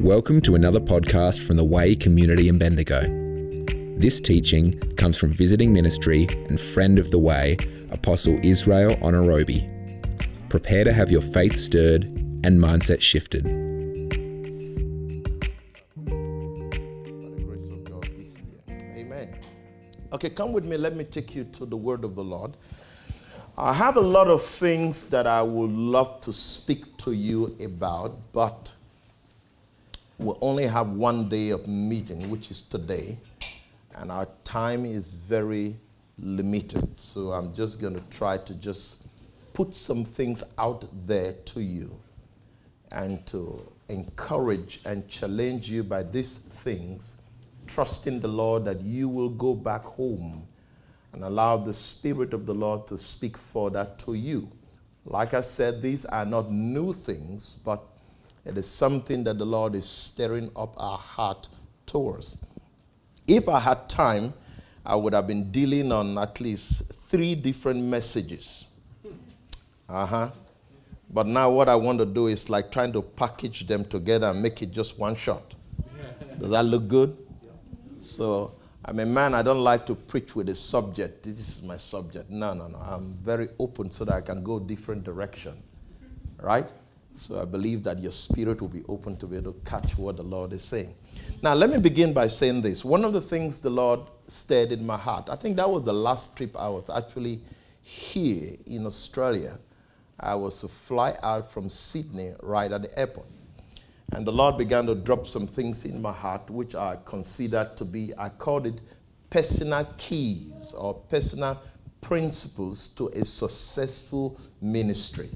Welcome to another podcast from the Way Community in Bendigo. This teaching comes from visiting ministry and friend of the Way, Apostle Israel Onoriobe. Prepare to have your faith stirred and mindset shifted. By the grace of God this year. Amen. Okay, come with me. Let me take you to the word of the Lord. I have a lot of things that I would love to speak to you about, but we only have one day of meeting, which is today, and our time is very limited. So I'm just going to try to just put some things out there to you and to encourage and challenge you by these things, trusting the Lord that you will go back home and allow the Spirit of the Lord to speak further to you. Like I said, these are not new things, but it is something that the Lord is stirring up our heart towards. If I had time, I would have been dealing on at least three different messages. Uh huh. But now, what I want to do is like trying to package them together and make it just one shot. Does that look good? So, I'm a man, I don't like to preach with a subject. This is my subject. No, no, no. I'm very open so that I can go different direction. Right? So I believe that your spirit will be open to be able to catch what the Lord is saying. Now, let me begin by saying this. One of the things the Lord stirred in my heart, I think that was the last trip I was actually here in Australia. I was to fly out from Sydney right at the airport. And the Lord began to drop some things in my heart, which I considered to be, I called it personal keys or personal principles to a successful ministry.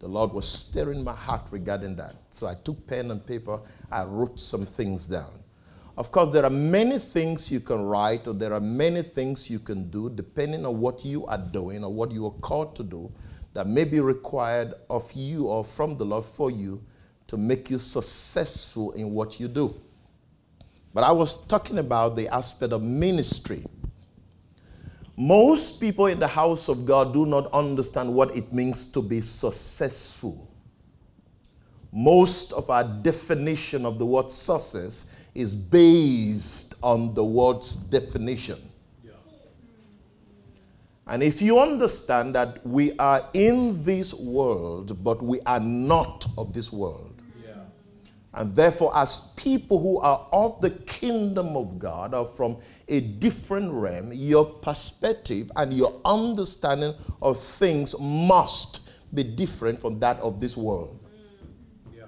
The Lord was stirring my heart regarding that. So I took pen and paper, I wrote some things down. Of course, there are many things you can write, or there are many things you can do, depending on what you are doing or what you are called to do, that may be required of you or from the Lord for you to make you successful in what you do. But I was talking about the aspect of ministry. Most people in the house of God do not understand what it means to be successful. Most of our definition of the word success is based on the word's definition. And if you understand that we are in this world, but we are not of this world, and therefore, as people who are of the kingdom of God or from a different realm, your perspective and your understanding of things must be different from that of this world. Yeah.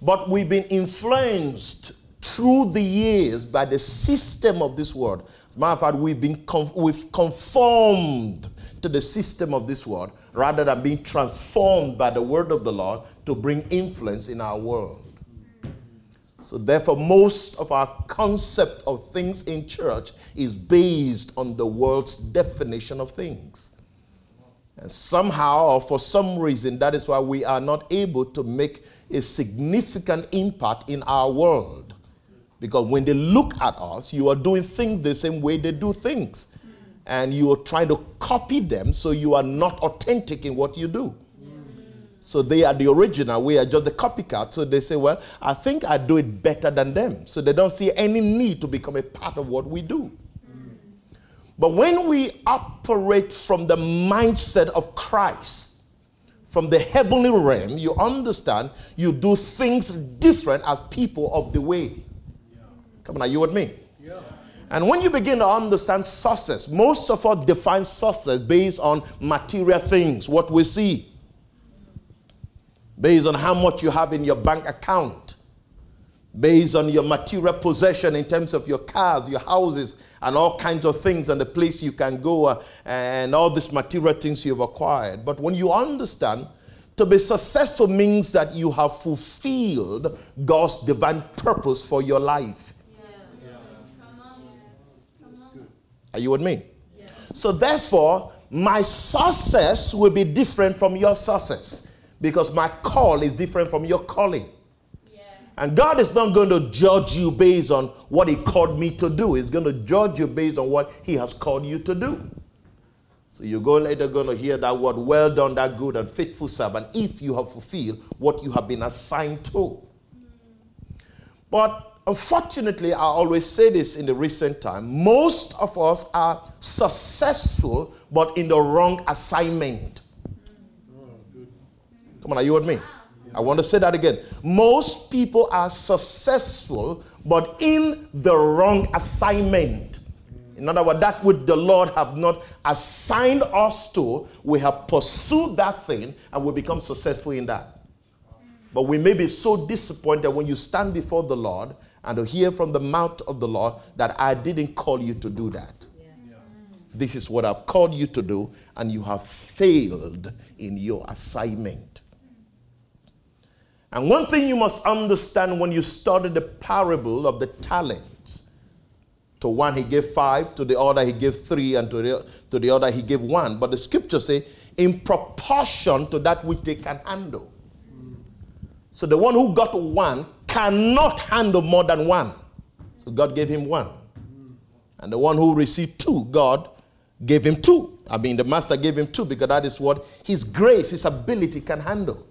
But we've been influenced through the years by the system of this world. As a matter of fact, we've been we've conformed to the system of this world rather than being transformed by the word of the Lord to bring influence in our world. So, therefore, most of our concept of things in church is based on the world's definition of things. And somehow, or for some reason, that is why we are not able to make a significant impact in our world. Because when they look at us, you are doing things the same way they do things. And you are trying to copy them, so you are not authentic in what you do. So they are the original, we are just the copycat. So they say, well, I think I do it better than them. So they don't see any need to become a part of what we do. Mm. But when we operate from the mindset of Christ, from the heavenly realm, you understand you do things different as people of the way. Yeah. Come on, are you with me? Yeah. And when you begin to understand success, most of us define success based on material things, what we see based on how much you have in your bank account, based on your material possession in terms of your cars, your houses, and all kinds of things, and the place you can go, uh, and all these material things you've acquired. But when you understand, to be successful means that you have fulfilled God's divine purpose for your life. Yeah. Are you with me? Yeah. So, therefore, my success will be different from your success because my call is different from your calling. Yeah. And God is not going to judge you based on what He called me to do, He's going to judge you based on what He has called you to do. So you're going later going to hear that word, well done, that good and faithful servant, if you have fulfilled what you have been assigned to. But unfortunately, I always say this in the recent time, most of us are successful, but in the wrong assignment. Come on, are you with me? I want to say that again. Most people are successful, but in the wrong assignment. In other words, that which the Lord have not assigned us to, we have pursued that thing and we become successful in that. But we may be so disappointed when you stand before the Lord and to hear from the mouth of the Lord that I didn't call you to do that. Yeah. This is what I've called you to do, and you have failed in your assignment. And one thing you must understand when you study the parable of the talents to one he gave five, to the other he gave three, and to the, to the other he gave one. But the scriptures say, in proportion to that which they can handle. So the one who got one cannot handle more than one. So God gave him one. And the one who received two, God gave him two. I mean, the master gave him two because that is what his grace, his ability can handle.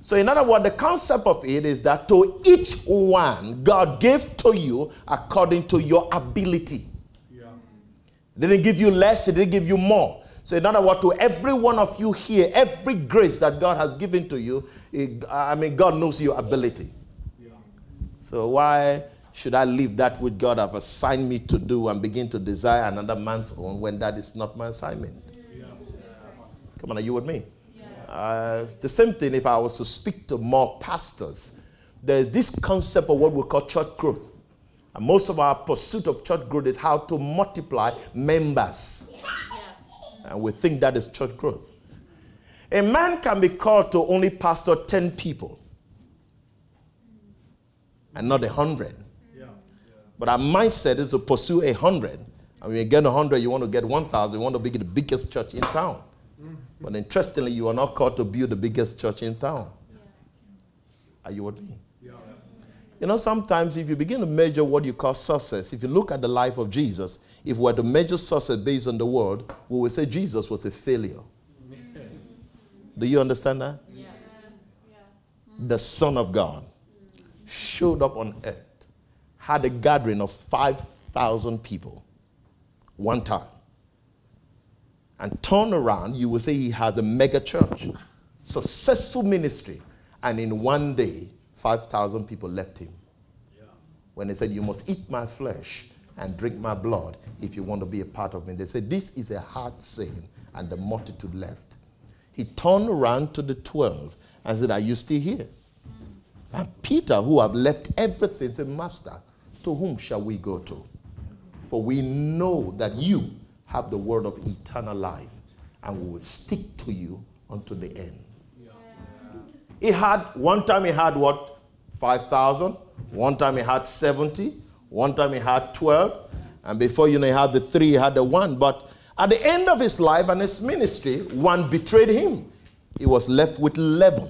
So, in other words, the concept of it is that to each one, God gave to you according to your ability. Yeah. didn't give you less, didn't give you more. So, in other words, to every one of you here, every grace that God has given to you, it, I mean, God knows your ability. Yeah. So, why should I leave that which God have assigned me to do and begin to desire another man's own when that is not my assignment? Yeah. Come on, are you with me? Uh, the same thing if I was to speak to more pastors. There's this concept of what we call church growth. And most of our pursuit of church growth is how to multiply members. Yeah. And we think that is church growth. A man can be called to only pastor 10 people and not a hundred. Yeah. But our mindset is to pursue a hundred. And when you get a hundred, you want to get 1,000. You want to be the biggest church in town. But interestingly, you are not called to build the biggest church in town. Are you with me? Yeah. You know, sometimes if you begin to measure what you call success, if you look at the life of Jesus, if we were to measure success based on the world, we would say Jesus was a failure. Do you understand that? Yeah. The Son of God showed up on earth, had a gathering of 5,000 people one time and turn around, you will say he has a mega church, successful ministry, and in one day, 5,000 people left him. Yeah. When they said, You must eat my flesh and drink my blood if you want to be a part of me. They said, This is a hard saying, and the multitude left. He turned around to the 12 and said, Are you still here? And Peter, who have left everything, said, Master, to whom shall we go to? For we know that you have the word of eternal life, and we will stick to you unto the end. Yeah. He had, one time he had what? 5,000. One time he had 70. One time he had 12. And before you know, he had the three, he had the one. But at the end of his life and his ministry, one betrayed him. He was left with 11.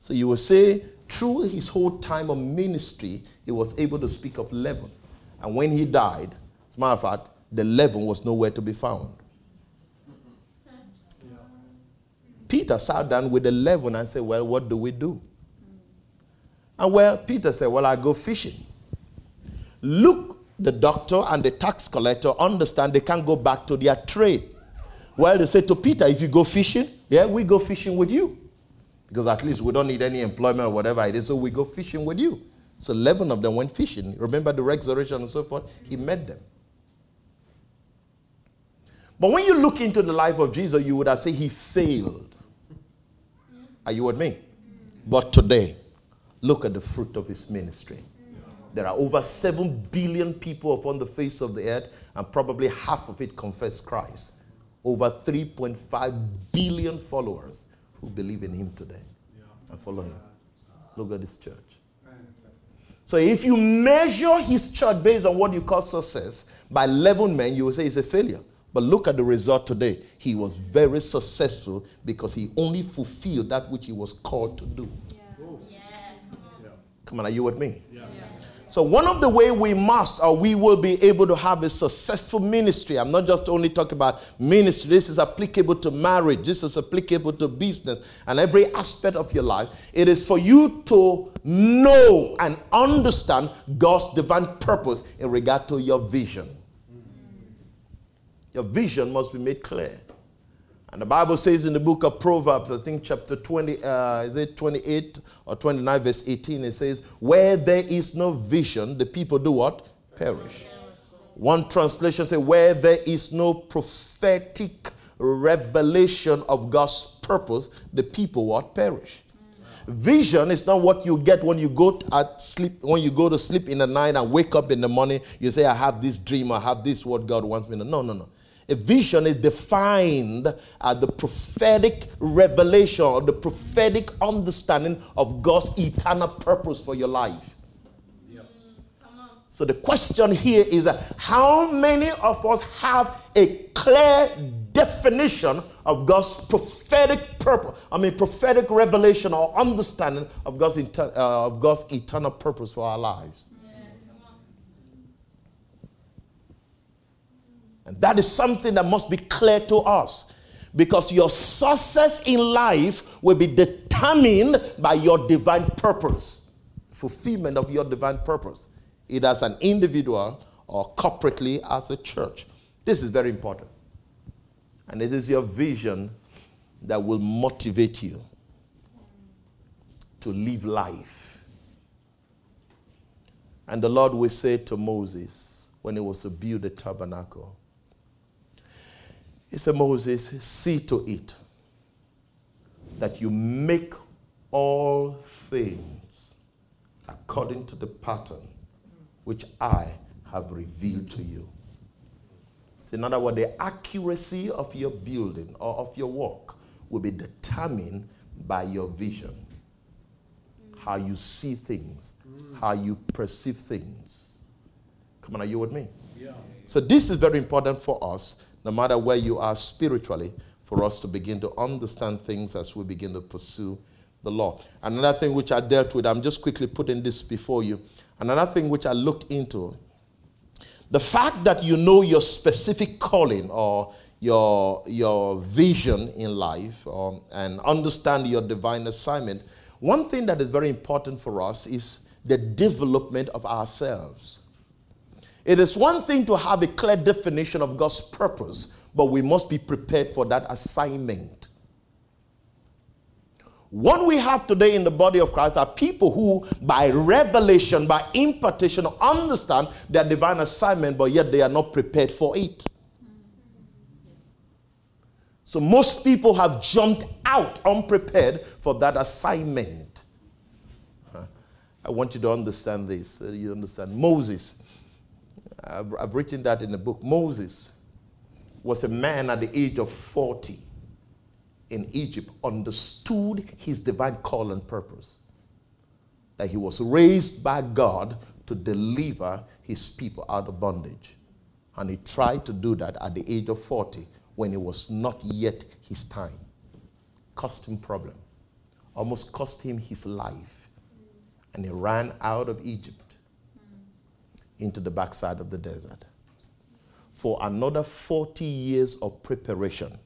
So you will say, through his whole time of ministry, he was able to speak of 11. And when he died, as a matter of fact, the leaven was nowhere to be found. Peter sat down with the leaven and said, Well, what do we do? And well, Peter said, Well, I go fishing. Look, the doctor and the tax collector understand they can't go back to their trade. Well, they said to Peter, If you go fishing, yeah, we go fishing with you. Because at least we don't need any employment or whatever it is, so we go fishing with you. So 11 of them went fishing. Remember the resurrection and so forth? He met them. But when you look into the life of Jesus, you would have said he failed. Are you with me? But today, look at the fruit of his ministry. There are over 7 billion people upon the face of the earth, and probably half of it confess Christ. Over 3.5 billion followers who believe in him today and follow him. Look at this church. So if you measure his church based on what you call success by 11 men, you will say it's a failure. But look at the result today. He was very successful because he only fulfilled that which he was called to do. Oh. Yeah. Yeah. Come on, are you with me? Yeah. So, one of the way we must or we will be able to have a successful ministry, I'm not just only talking about ministry, this is applicable to marriage, this is applicable to business and every aspect of your life. It is for you to know and understand God's divine purpose in regard to your vision. Your vision must be made clear. And the Bible says in the book of Proverbs, I think chapter 20, uh, is it 28 or 29, verse 18, it says, Where there is no vision, the people do what? Perish. One translation says, Where there is no prophetic revelation of God's purpose, the people what? Perish. Vision is not what you get when you go at sleep, when you go to sleep in the night and wake up in the morning. You say, I have this dream, I have this, what God wants me to. No, no, no. A vision is defined as the prophetic revelation or the prophetic understanding of God's eternal purpose for your life. So the question here is how many of us have a clear definition of God's prophetic purpose? I mean, prophetic revelation or understanding of God's, uh, of God's eternal purpose for our lives. And that is something that must be clear to us because your success in life will be determined by your divine purpose, fulfillment of your divine purpose, either as an individual or corporately as a church. This is very important. And it is your vision that will motivate you to live life. And the Lord will say to Moses when he was to build the tabernacle, he said, Moses, see to it that you make all things according to the pattern which I have revealed to you. So, in other words, the accuracy of your building or of your work will be determined by your vision, how you see things, how you perceive things. Come on, are you with me? Yeah. So, this is very important for us no matter where you are spiritually, for us to begin to understand things as we begin to pursue the Lord. Another thing which I dealt with, I'm just quickly putting this before you. Another thing which I looked into the fact that you know your specific calling or your, your vision in life um, and understand your divine assignment, one thing that is very important for us is the development of ourselves. It is one thing to have a clear definition of God's purpose, but we must be prepared for that assignment. What we have today in the body of Christ are people who, by revelation, by impartation, understand their divine assignment, but yet they are not prepared for it. So most people have jumped out unprepared for that assignment. I want you to understand this. You understand Moses I've, I've written that in the book. Moses was a man at the age of 40 in Egypt, understood his divine call and purpose. That he was raised by God to deliver his people out of bondage. And he tried to do that at the age of 40 when it was not yet his time. Cost him problem. Almost cost him his life. And he ran out of Egypt into the backside of the desert for another 40 years of preparation.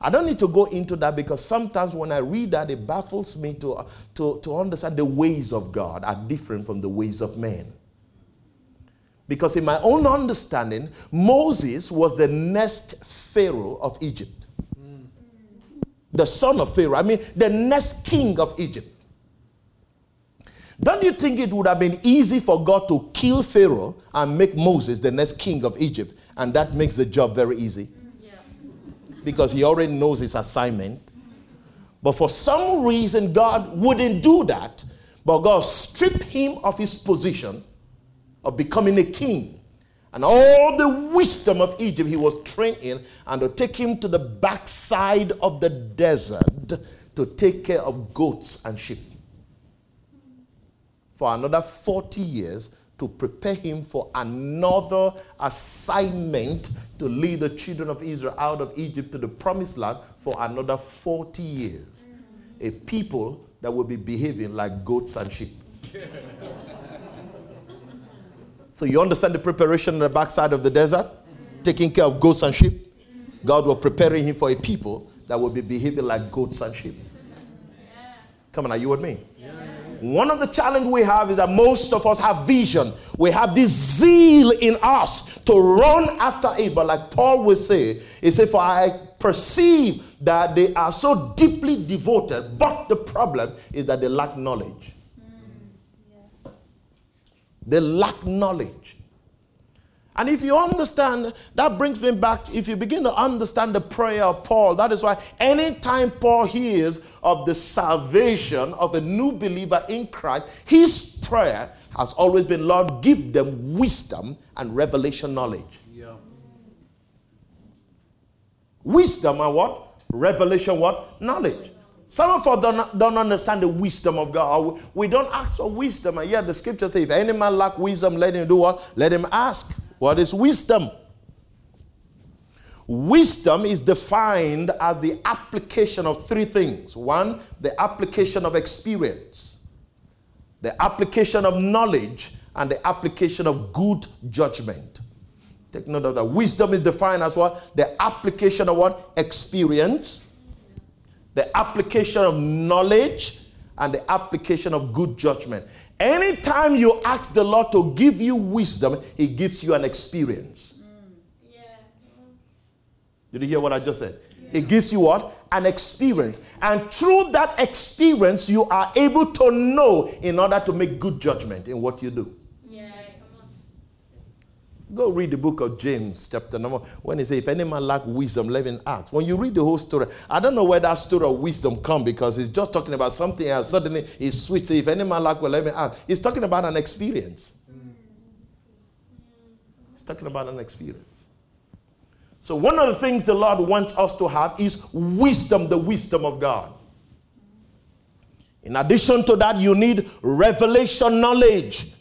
I don't need to go into that because sometimes when I read that, it baffles me to, uh, to, to understand the ways of God are different from the ways of men. Because in my own understanding, Moses was the next Pharaoh of Egypt. The son of Pharaoh. I mean, the next king of Egypt. Don't you think it would have been easy for God to kill Pharaoh and make Moses the next king of Egypt? And that makes the job very easy. Yeah. Because he already knows his assignment. But for some reason, God wouldn't do that. But God stripped him of his position of becoming a king. And all the wisdom of Egypt he was trained in, and to take him to the backside of the desert to take care of goats and sheep for another 40 years to prepare him for another assignment to lead the children of Israel out of Egypt to the promised land for another 40 years. A people that will be behaving like goats and sheep. so you understand the preparation on the backside of the desert? Taking care of goats and sheep? God was preparing him for a people that will be behaving like goats and sheep. Come on, are you with me? One of the challenge we have is that most of us have vision. We have this zeal in us to run after it. But like Paul will say, he said, For I perceive that they are so deeply devoted, but the problem is that they lack knowledge. Mm. They lack knowledge. And if you understand, that brings me back, if you begin to understand the prayer of Paul, that is why anytime Paul hears of the salvation of a new believer in Christ, his prayer has always been, Lord, give them wisdom and revelation knowledge. Yeah. Wisdom and what? Revelation what? Knowledge. Some of us don't, don't understand the wisdom of God. We don't ask for wisdom. And yet the scripture says, if any man lack wisdom, let him do what? Let him ask. What is wisdom? Wisdom is defined as the application of three things. One, the application of experience, the application of knowledge, and the application of good judgment. Take note of that. Wisdom is defined as what? The application of what? Experience, the application of knowledge, and the application of good judgment. Anytime you ask the Lord to give you wisdom, He gives you an experience. Mm. Yeah. Did you hear what I just said? Yeah. It gives you what? An experience. And through that experience, you are able to know in order to make good judgment in what you do. Go read the book of James, chapter number when he says, If any man lack wisdom, let him ask. When you read the whole story, I don't know where that story of wisdom come because he's just talking about something and suddenly he switches. If any man lack, well, let him ask. He's talking about an experience. He's talking about an experience. So, one of the things the Lord wants us to have is wisdom, the wisdom of God. In addition to that, you need revelation knowledge.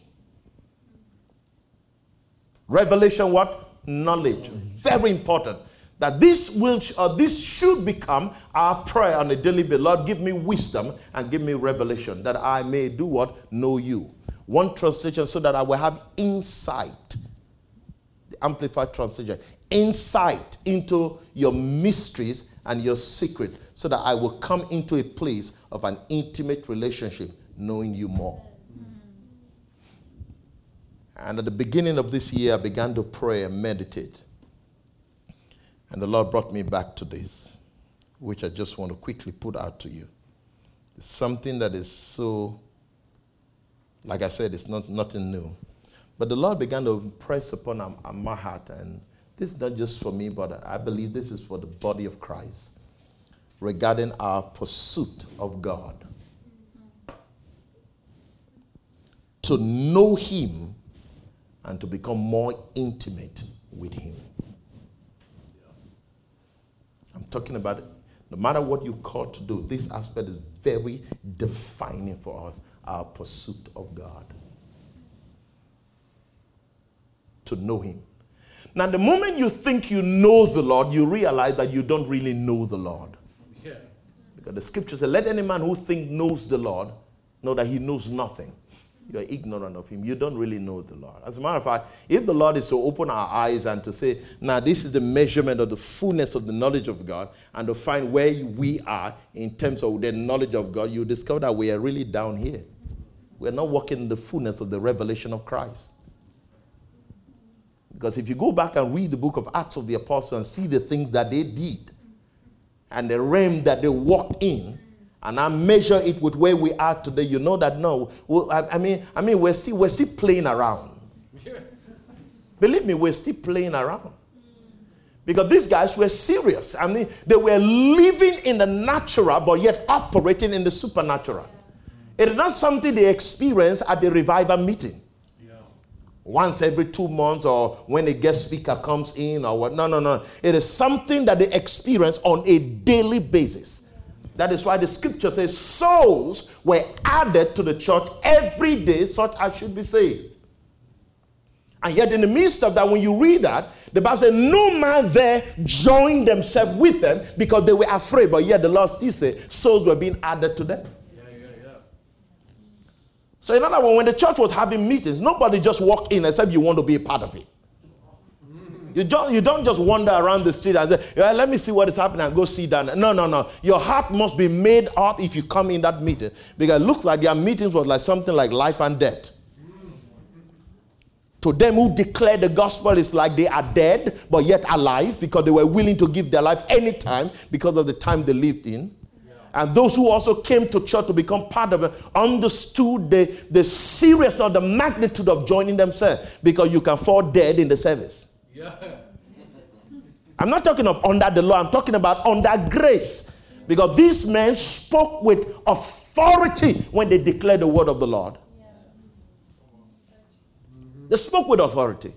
Revelation what? Knowledge. Very important. That this will uh, this should become our prayer on a daily basis. Lord, give me wisdom and give me revelation that I may do what? Know you. One translation so that I will have insight. The amplified translation. Insight into your mysteries and your secrets so that I will come into a place of an intimate relationship knowing you more. And at the beginning of this year, I began to pray and meditate. And the Lord brought me back to this, which I just want to quickly put out to you. It's something that is so, like I said, it's not nothing new. But the Lord began to press upon my heart, and this is not just for me, but I believe this is for the body of Christ regarding our pursuit of God. To know Him and to become more intimate with Him. I'm talking about it. No matter what you call to do, this aspect is very defining for us our pursuit of God. To know Him. Now, the moment you think you know the Lord, you realize that you don't really know the Lord. Yeah. Because the scripture says, Let any man who thinks knows the Lord know that he knows nothing you're ignorant of him. You don't really know the Lord. As a matter of fact, if the Lord is to open our eyes and to say, now this is the measurement of the fullness of the knowledge of God, and to find where we are in terms of the knowledge of God, you discover that we are really down here. We're not walking in the fullness of the revelation of Christ. Because if you go back and read the book of Acts of the Apostles and see the things that they did and the realm that they walked in, and I measure it with where we are today, you know that no, I, mean, I mean, we're still we're still playing around. Believe me, we're still playing around. Because these guys were serious. I mean, they were living in the natural, but yet operating in the supernatural. It is not something they experience at the revival meeting. Once every two months, or when a guest speaker comes in, or what. No, no, no. It is something that they experience on a daily basis. That is why the scripture says souls were added to the church every day, such as should be saved. And yet, in the midst of that, when you read that, the Bible says, No man there joined themselves with them because they were afraid. But yet, the Lord still said, souls were being added to them. So, in other words, when the church was having meetings, nobody just walked in except you want to be a part of it. You don't, you don't just wander around the street and say, yeah, let me see what is happening and go sit down. No, no, no. Your heart must be made up if you come in that meeting. Because it looks like their meetings was like something like life and death. To them who declare the gospel, it's like they are dead but yet alive because they were willing to give their life anytime because of the time they lived in. And those who also came to church to become part of it understood the, the seriousness or the magnitude of joining themselves because you can fall dead in the service. Yeah. I'm not talking of under the law, I'm talking about under grace. Because these men spoke with authority when they declared the word of the Lord. They spoke with authority.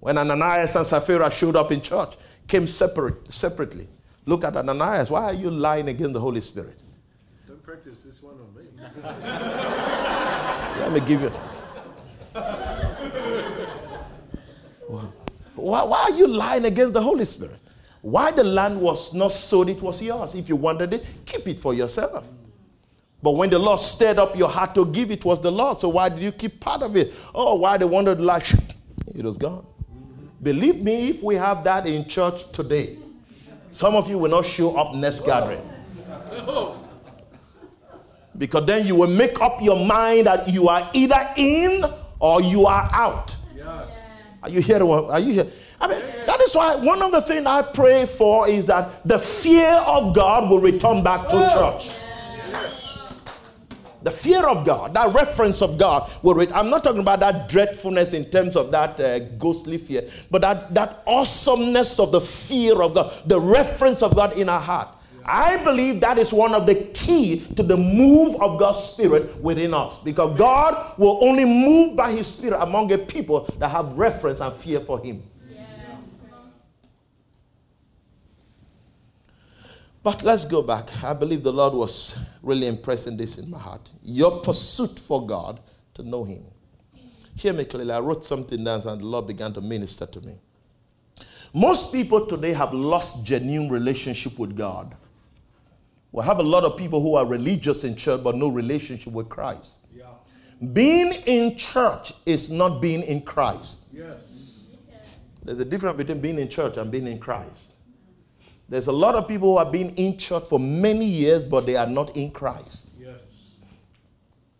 When Ananias and Sapphira showed up in church, came separate, separately. Look at Ananias. Why are you lying against the Holy Spirit? Don't practice this one on me. Let me give you. Why, why are you lying against the Holy Spirit? Why the land was not sold, it was yours. If you wanted it, keep it for yourself. But when the Lord stirred up your heart to give, it was the Lord. So why did you keep part of it? Oh, why they wanted like it was gone. Believe me, if we have that in church today, some of you will not show up next gathering. Because then you will make up your mind that you are either in or you are out. Yeah. Are you here? Are you here? I mean, that is why one of the things I pray for is that the fear of God will return back to church. Yes. The fear of God, that reference of God, will read. I'm not talking about that dreadfulness in terms of that uh, ghostly fear, but that, that awesomeness of the fear of God, the reference of God in our heart. I believe that is one of the key to the move of God's Spirit within us. Because God will only move by His Spirit among a people that have reference and fear for Him. But let's go back. I believe the Lord was really impressing this in my heart. Your pursuit for God to know Him. Hear me clearly. I wrote something down and the Lord began to minister to me. Most people today have lost genuine relationship with God. We have a lot of people who are religious in church but no relationship with Christ. Yeah. Being in church is not being in Christ. Yes. There's a difference between being in church and being in Christ. There's a lot of people who have been in church for many years, but they are not in Christ.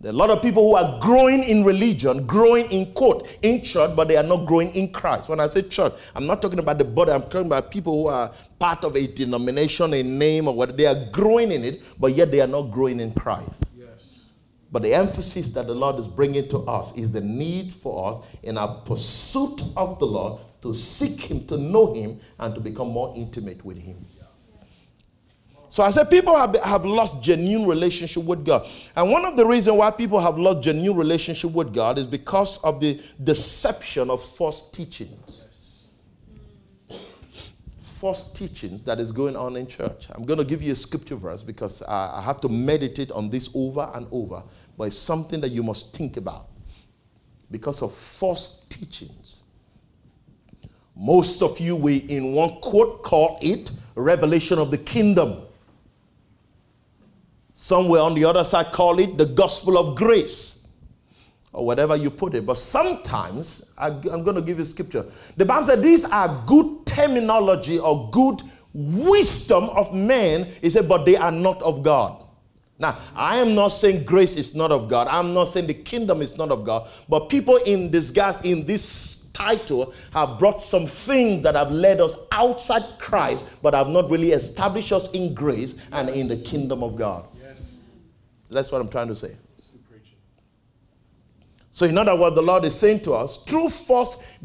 There are a lot of people who are growing in religion, growing in quote, in church, but they are not growing in Christ. When I say church, I'm not talking about the body, I'm talking about people who are part of a denomination, a name, or what they are growing in it, but yet they are not growing in Christ. Yes. But the emphasis that the Lord is bringing to us is the need for us in our pursuit of the Lord to seek Him, to know Him, and to become more intimate with Him. So I said people have, have lost genuine relationship with God. And one of the reasons why people have lost genuine relationship with God is because of the deception of false teachings. False teachings that is going on in church. I'm going to give you a scripture verse because I, I have to meditate on this over and over. But it's something that you must think about because of false teachings. Most of you will, in one quote, call it revelation of the kingdom. Somewhere on the other side, call it the gospel of grace, or whatever you put it. But sometimes, I, am going to give you scripture. The Bible said these are good terminology or good wisdom of men. He said, but they are not of God. Now, I am not saying grace is not of God. I'm not saying the kingdom is not of God. But people in disguise in this title have brought some things that have led us outside Christ, but have not really established us in grace and in the kingdom of God. That's what I'm trying to say. So, in other words, the Lord is saying to us, through false,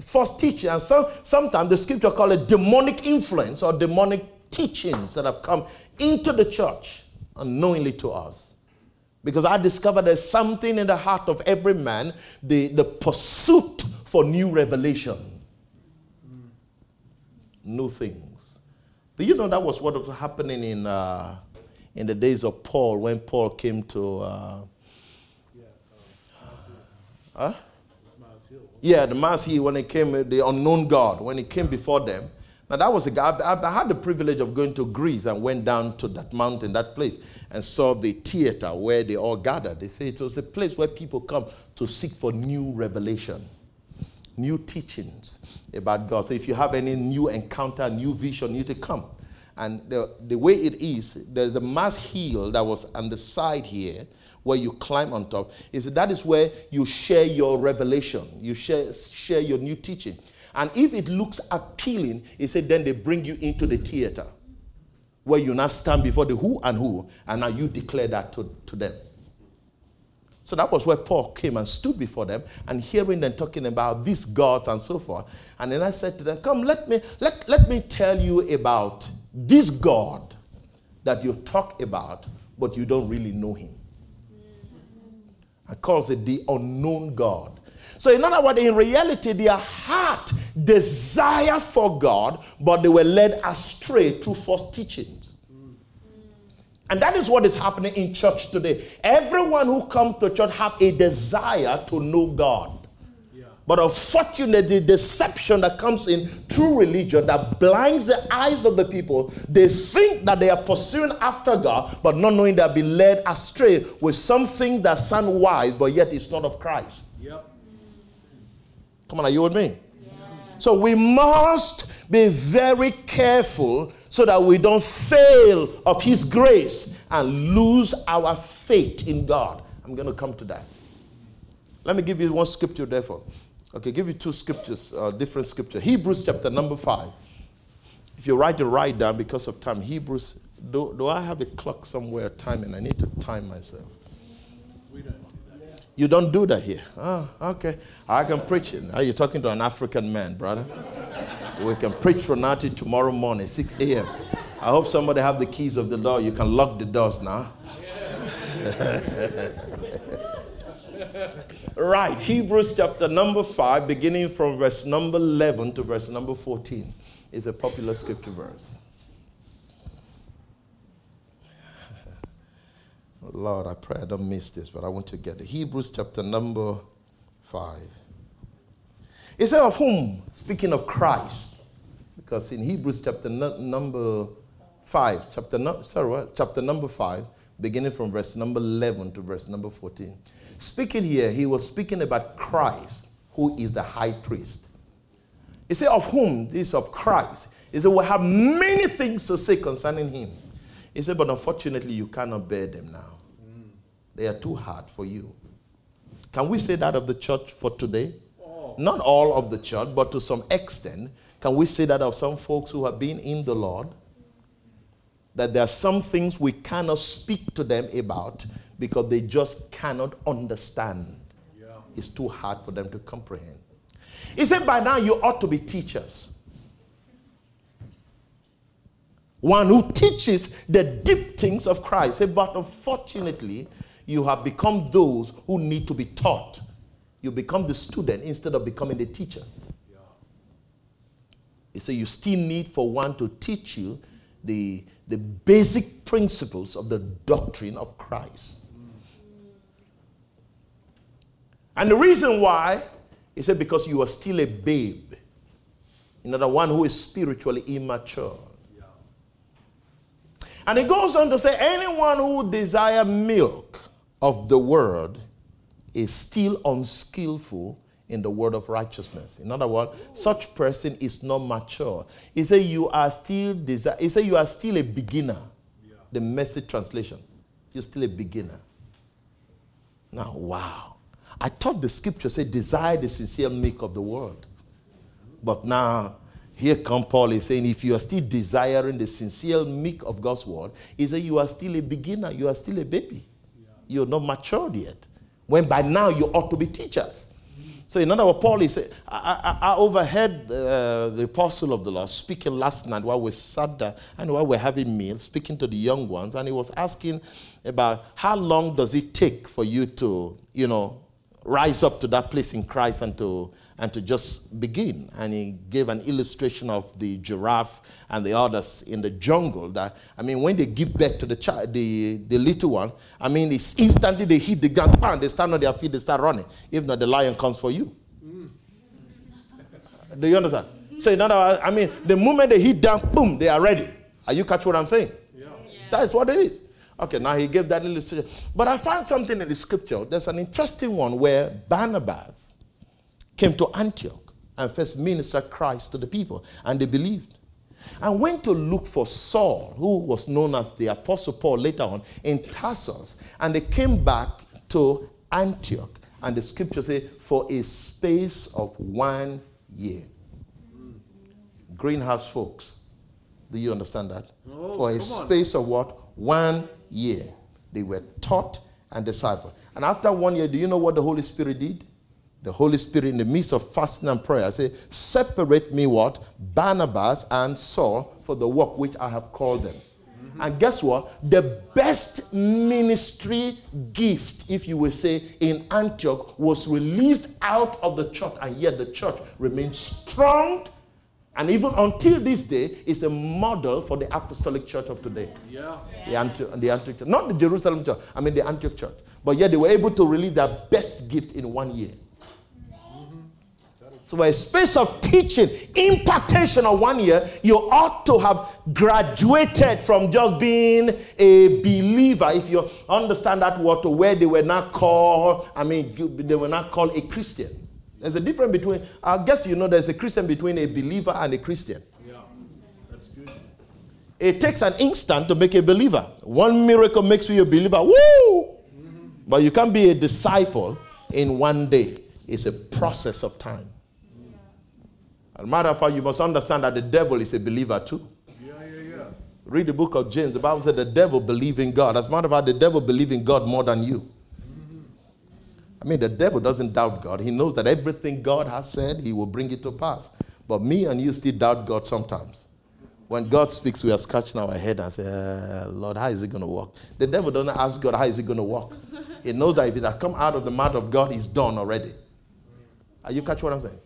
false teaching, and some, sometimes the scripture call it demonic influence or demonic teachings that have come into the church unknowingly to us. Because I discovered there's something in the heart of every man, the, the pursuit for new revelation. New things. Do you know that was what was happening in, uh, in the days of Paul when Paul came to. Uh, yeah, uh, huh? Yeah, the Mars Hill, when he came, the unknown God, when he came before them. Now, that was a guy, I, I had the privilege of going to Greece and went down to that mountain, that place, and saw the theater where they all gathered. They say it was a place where people come to seek for new revelation, new teachings about God. So, if you have any new encounter, new vision, you need to come. And the, the way it is, there's a Mars Hill that was on the side here where you climb on top. Is that is where you share your revelation, you share, share your new teaching. And if it looks appealing, he said, then they bring you into the theater where you now stand before the who and who, and now you declare that to, to them. So that was where Paul came and stood before them and hearing them talking about these gods and so forth. And then I said to them, Come, let me let, let me tell you about this God that you talk about, but you don't really know him. I calls it the unknown God. So, in other words, in reality, their heart desire for God, but they were led astray through false teachings. And that is what is happening in church today. Everyone who comes to church have a desire to know God. But unfortunately, the deception that comes in through religion that blinds the eyes of the people, they think that they are pursuing after God, but not knowing they are being led astray with something that sounds wise, but yet it's not of Christ. Yep. Come on, are you with me? Yeah. So we must be very careful so that we don't fail of His grace and lose our faith in God. I'm going to come to that. Let me give you one scripture, therefore. Okay, give you two scriptures, uh, different scripture. Hebrews chapter number five. If you write it right down because of time, Hebrews. Do, do I have a clock somewhere timing? I need to time myself. We don't do. You don't do that here. Oh, okay. I can preach it. Are you talking to an African man, brother? we can preach for now till tomorrow morning, 6 a.m. I hope somebody have the keys of the door. You can lock the doors now. right, Hebrews chapter number 5, beginning from verse number 11 to verse number 14, is a popular scripture verse. Lord, I pray I don't miss this, but I want to get it. Hebrews chapter number 5. It says, Of whom? Speaking of Christ. Because in Hebrews chapter number 5, chapter, no, sorry, what? chapter number 5, beginning from verse number 11 to verse number 14. Speaking here, he was speaking about Christ, who is the high priest. He said, Of whom? This of Christ. He said, We have many things to say concerning him. He said, But unfortunately, you cannot bear them now. They are too hard for you. Can we say that of the church for today? Not all of the church, but to some extent. Can we say that of some folks who have been in the Lord? That there are some things we cannot speak to them about because they just cannot understand. Yeah. It's too hard for them to comprehend. He said, By now you ought to be teachers. One who teaches the deep things of Christ. Said, but unfortunately, you have become those who need to be taught. You become the student instead of becoming the teacher. Yeah. He said, You still need for one to teach you the, the basic principles of the doctrine of Christ. And the reason why, he said, because you are still a babe. Another one who is spiritually immature. Yeah. And he goes on to say, anyone who desire milk of the word is still unskillful in the word of righteousness. In other words, such person is not mature. He said you are still he said you are still a beginner. Yeah. The message translation. You're still a beginner. Now, wow. I thought the scripture said, desire the sincere milk of the world. But now, here come Paul is saying, if you are still desiring the sincere milk of God's word, he said, you are still a beginner, you are still a baby. Yeah. You're not matured yet. When by now you ought to be teachers. So, in other words, Paul is, saying, I, I, I overheard uh, the apostle of the Lord speaking last night while we sat there and while we we're having meals, speaking to the young ones, and he was asking about how long does it take for you to, you know, rise up to that place in Christ and to and to just begin. And he gave an illustration of the giraffe and the others in the jungle. That I mean, when they give birth to the child, the, the little one, I mean, it's instantly they hit the ground, bam, they stand on their feet, they start running. If not, the lion comes for you. Mm. Do you understand? So in other words, I mean, the moment they hit down, boom, they are ready. Are you catch what I'm saying? Yeah. That is what it is. Okay, now he gave that illustration. But I found something in the scripture. There's an interesting one where Barnabas came to Antioch and first ministered Christ to the people, and they believed. And went to look for Saul, who was known as the Apostle Paul later on, in Tarsus. And they came back to Antioch. And the scripture says, for a space of one year. Greenhouse folks, do you understand that? Oh, for a space of what? One year. They were taught and discipled. And after one year, do you know what the Holy Spirit did? The Holy Spirit, in the midst of fasting and prayer, said, Separate me what? Barnabas and Saul for the work which I have called them. Mm-hmm. And guess what? The best ministry gift, if you will say, in Antioch was released out of the church, and yet the church remained strong. And even until this day, is a model for the apostolic church of today. Yeah. The, Antioch, the Antioch church. Not the Jerusalem church, I mean the Antioch church. But yet they were able to release their best gift in one year. Mm-hmm. So, for a space of teaching, impartation of one year, you ought to have graduated from just being a believer, if you understand that word, to where they were not called, I mean, they were not called a Christian. There's a difference between, I guess you know, there's a Christian between a believer and a Christian. Yeah. That's good. It takes an instant to make a believer. One miracle makes you a believer. Woo! Mm-hmm. But you can't be a disciple in one day. It's a process of time. As a matter of fact, you must understand that the devil is a believer too. Yeah, yeah, yeah. Read the book of James. The Bible said the devil believe in God. As a matter of fact, the devil believe in God more than you. I mean, the devil doesn't doubt God. He knows that everything God has said, he will bring it to pass. But me and you still doubt God sometimes. When God speaks, we are scratching our head and say, "Uh, Lord, how is it going to work? The devil doesn't ask God, how is it going to work? He knows that if it has come out of the mouth of God, it's done already. Are you catch what I'm saying?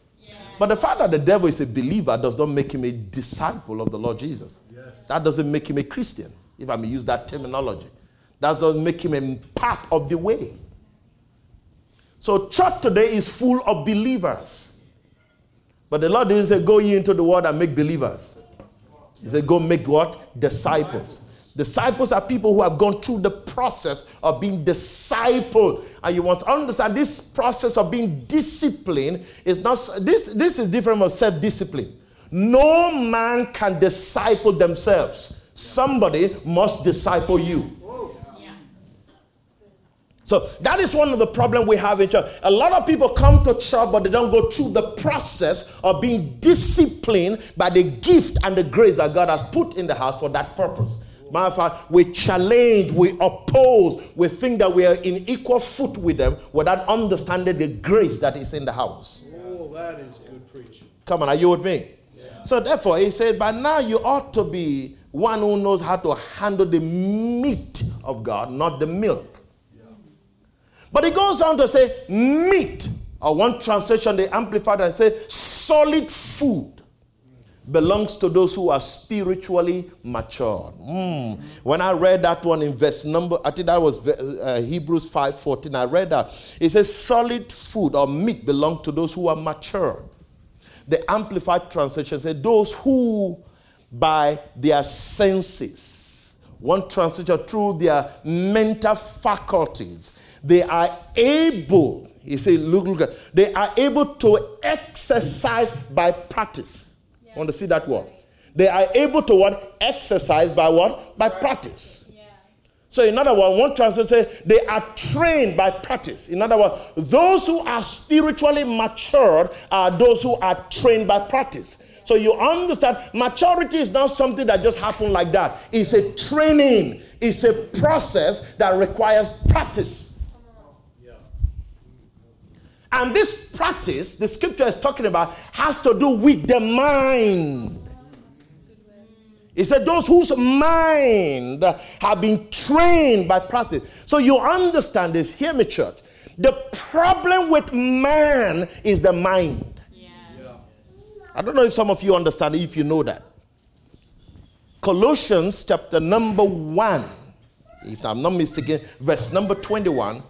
But the fact that the devil is a believer does not make him a disciple of the Lord Jesus. Yes. That doesn't make him a Christian, if I may use that terminology. That doesn't make him a part of the way. So, church today is full of believers. But the Lord didn't say, Go ye into the world and make believers. He said, Go make what? Disciples. Disciples are people who have gone through the process of being discipled. And you want to understand this process of being disciplined is not, this, this is different from self discipline. No man can disciple themselves, somebody must disciple you. So that is one of the problem we have in church. A lot of people come to church, but they don't go through the process of being disciplined by the gift and the grace that God has put in the house for that purpose. Matter of fact, we challenge, we oppose, we think that we are in equal foot with them without understanding the grace that is in the house. Oh, that is good preaching. Come on, are you with me? So therefore, he said, by now you ought to be one who knows how to handle the meat of God, not the milk. But he goes on to say meat, or one translation, they amplified and say solid food belongs to those who are spiritually mature. Mm. When I read that one in verse number, I think that was uh, Hebrews 5:14. I read that. It says solid food or meat belong to those who are mature. The amplified translation says those who by their senses, one translation through their mental faculties, they are able, he said, look, look, at- they are able to exercise by practice. Want to see that word? They are able to what? Exercise by what? By practice. So, in other words, one translation says they are trained by practice. In other words, those who are spiritually matured are those who are trained by practice. So, you understand, maturity is not something that just happened like that. It's a training, it's a process that requires practice. Yeah. And this practice, the scripture is talking about, has to do with the mind. He said, Those whose mind have been trained by practice. So you understand this. Hear me, church. The problem with man is the mind. Yeah. I don't know if some of you understand, if you know that. Colossians chapter number 1, if I'm not mistaken, verse number 21,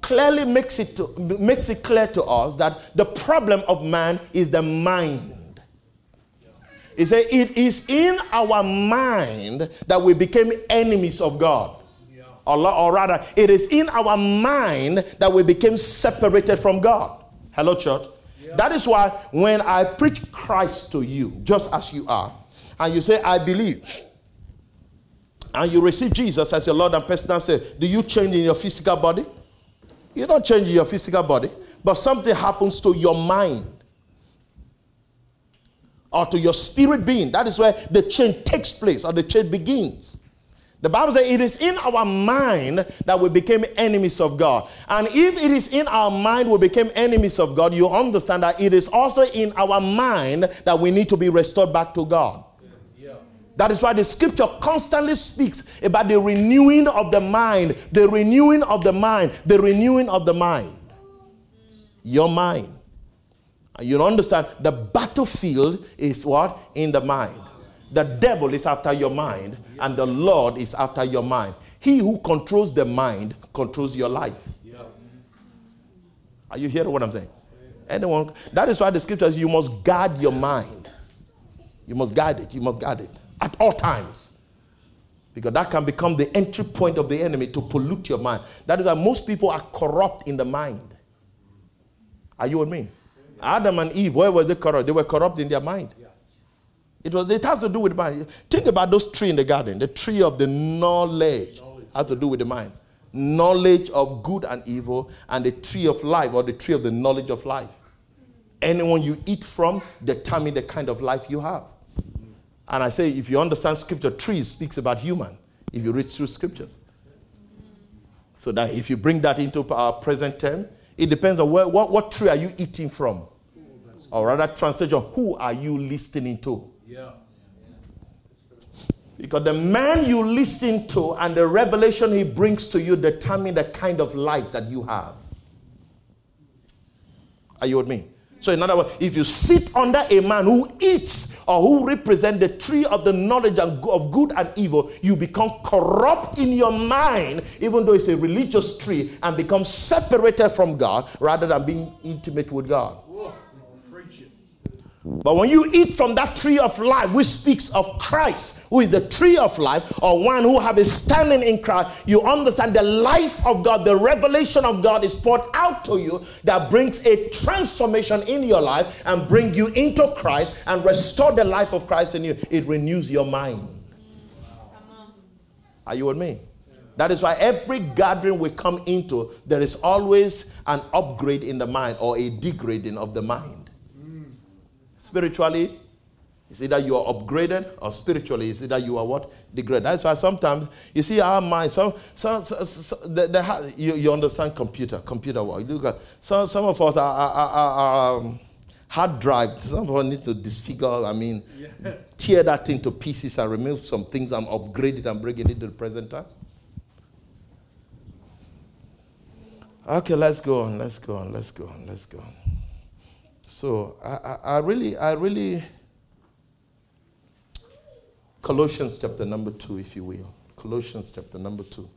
clearly makes it, to, makes it clear to us that the problem of man is the mind. He said, It is in our mind that we became enemies of God. Or, or rather, it is in our mind that we became separated from God. Hello, church. That is why when I preach Christ to you, just as you are, and you say, I believe, and you receive Jesus as your Lord and personal Savior, do you change in your physical body? You don't change your physical body, but something happens to your mind or to your spirit being. That is where the change takes place or the change begins. The Bible says it is in our mind that we became enemies of God. And if it is in our mind we became enemies of God, you understand that it is also in our mind that we need to be restored back to God. That is why the scripture constantly speaks about the renewing of the mind, the renewing of the mind, the renewing of the mind. Your mind. You understand the battlefield is what? In the mind. The devil is after your mind, and the Lord is after your mind. He who controls the mind controls your life. Are you hearing what I'm saying? Anyone? That is why the scripture says you must guard your mind. You must guard it. You must guard it at all times. Because that can become the entry point of the enemy to pollute your mind. That is why most people are corrupt in the mind. Are you with me? Adam and Eve, where were they corrupt? They were corrupt in their mind. It was it has to do with mind. Think about those trees in the garden. The tree of the knowledge has to do with the mind. Knowledge of good and evil, and the tree of life, or the tree of the knowledge of life. Anyone you eat from determine the kind of life you have. And I say, if you understand scripture, tree speaks about human, if you read through scriptures. So that if you bring that into our present term, it depends on where, what, what tree are you eating from? Or rather, translation, who are you listening to? Yeah. Because the man you listen to and the revelation he brings to you determine the kind of life that you have. Are you with me? So, in other words, if you sit under a man who eats or who represents the tree of the knowledge of good and evil, you become corrupt in your mind, even though it's a religious tree, and become separated from God rather than being intimate with God. Whoa. But when you eat from that tree of life, which speaks of Christ, who is the tree of life, or one who have a standing in Christ, you understand the life of God, the revelation of God is poured out to you that brings a transformation in your life and bring you into Christ and restore the life of Christ in you. It renews your mind. Are you with me? That is why every gathering we come into, there is always an upgrade in the mind or a degrading of the mind. Spiritually, it's either you are upgraded or spiritually, it's either you are what? Degraded. That's why sometimes you see our mind, some, some, some, some the, the, ha- you, you understand computer, computer work. You look at, some, some of us are, are, are, are um, hard drive. Some of us need to disfigure, I mean, tear that thing to pieces and remove some things and upgrade it and bring it into the present time. Okay, let's go on, let's go on, let's go on, let's go on. So I, I, I really, I really, Colossians chapter number two, if you will. Colossians chapter number two.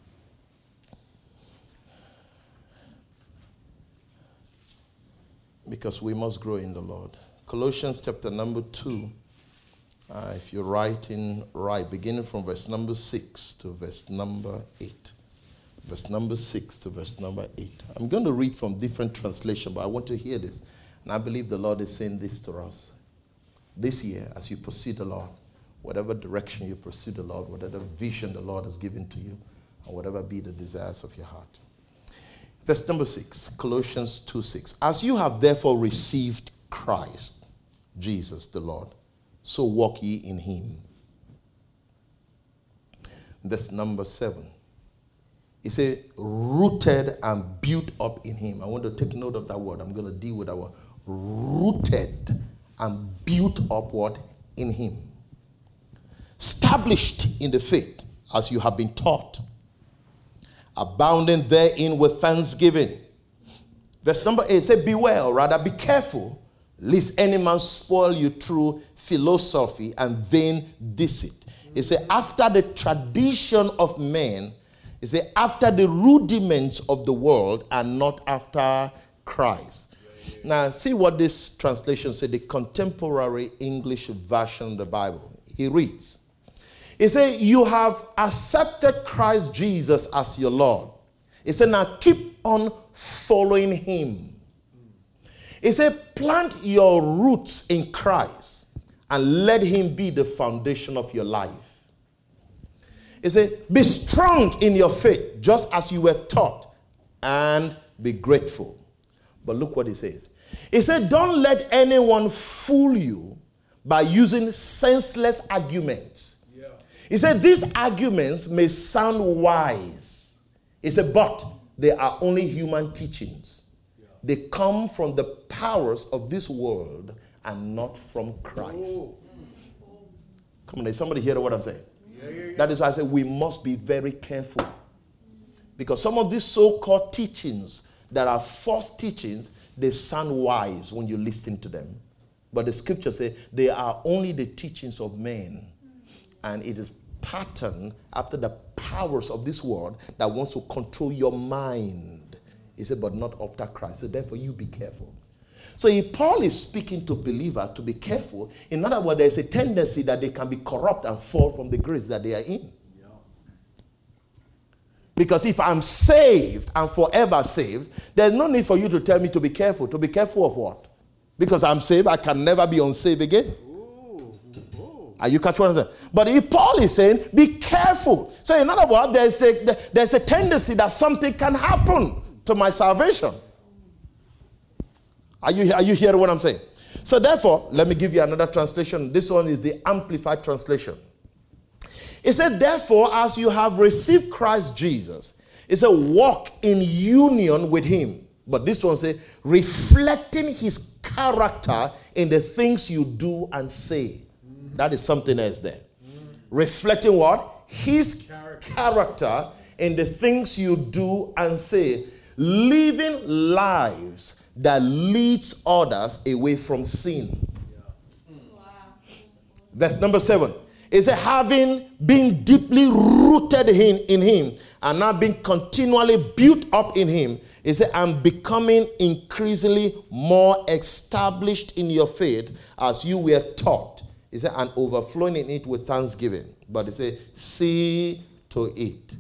Because we must grow in the Lord. Colossians chapter number two. Uh, if you're writing right, beginning from verse number six to verse number eight. Verse number six to verse number eight. I'm going to read from different translation, but I want to hear this. And I believe the Lord is saying this to us. This year, as you pursue the Lord, whatever direction you pursue the Lord, whatever vision the Lord has given to you, and whatever be the desires of your heart. Verse number six, Colossians 2 6. As you have therefore received Christ, Jesus the Lord, so walk ye in him. Verse number seven. He said, rooted and built up in him. I want to take note of that word. I'm going to deal with that word. Rooted and built upward in him. Established in the faith as you have been taught. Abounding therein with thanksgiving. Verse number eight say, Beware, rather be careful, lest any man spoil you through philosophy and vain deceit. He said, After the tradition of men, he said, after the rudiments of the world and not after Christ. Now, see what this translation said, the contemporary English version of the Bible. He reads, He said, You have accepted Christ Jesus as your Lord. He said, Now keep on following him. He said, Plant your roots in Christ and let him be the foundation of your life. He said, Be strong in your faith, just as you were taught, and be grateful. But look what he says. He said, Don't let anyone fool you by using senseless arguments. Yeah. He said, These arguments may sound wise. He said, But they are only human teachings. They come from the powers of this world and not from Christ. Oh, Come on, is somebody hear what I'm saying? yeah, yeah, yeah. That is why I say we must be very careful. Because some of these so called teachings that are false teachings, they sound wise when you listen to them. But the scripture says they are only the teachings of men. And it is patterned after the powers of this world that wants to control your mind. He said, but not after Christ. So therefore, you be careful. So if Paul is speaking to believers to be careful, in other words, there's a tendency that they can be corrupt and fall from the grace that they are in. Because if I'm saved and forever saved, there's no need for you to tell me to be careful. To be careful of what? Because I'm saved, I can never be unsaved again. Are you catch what I'm saying? But if Paul is saying, be careful. So in other words, there's a, there's a tendency that something can happen to my salvation. Are you, are you hearing what I'm saying? So therefore, let me give you another translation. This one is the Amplified Translation. It said, therefore, as you have received Christ Jesus, it said, walk in union with him. But this one says, reflecting his character in the things you do and say. That is something else there. Reflecting what? His Character. character in the things you do and say. Living lives that leads others away from sin. Verse number seven. It having been deeply rooted in, in him and now being continually built up in him, it said, and becoming increasingly more established in your faith as you were taught. It said, and overflowing in it with thanksgiving. But it said, see to it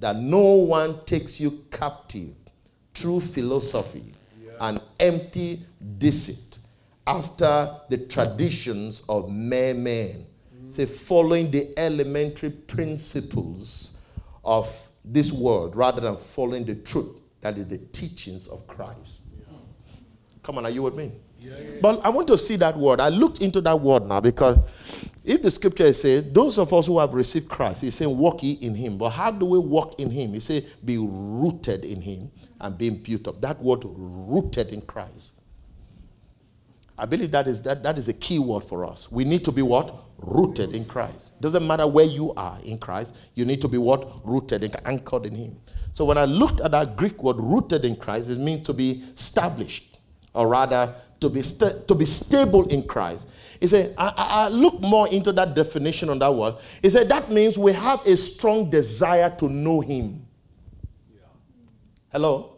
that no one takes you captive through philosophy and empty deceit after the traditions of mere men. Say, following the elementary principles of this world rather than following the truth that is the teachings of Christ. Come on, are you with me? Yeah, yeah. But I want to see that word. I looked into that word now because if the scripture is saying, those of us who have received Christ, he's saying, walk ye in him. But how do we walk in him? He said, be rooted in him and being built up. That word, rooted in Christ. I believe that is that, that is a key word for us. We need to be what? Rooted in Christ. Doesn't matter where you are in Christ, you need to be what? Rooted and anchored in Him. So when I looked at that Greek word rooted in Christ, it means to be established, or rather to be to be stable in Christ. He said, I, I, I look more into that definition on that word. He said that means we have a strong desire to know Him. Hello?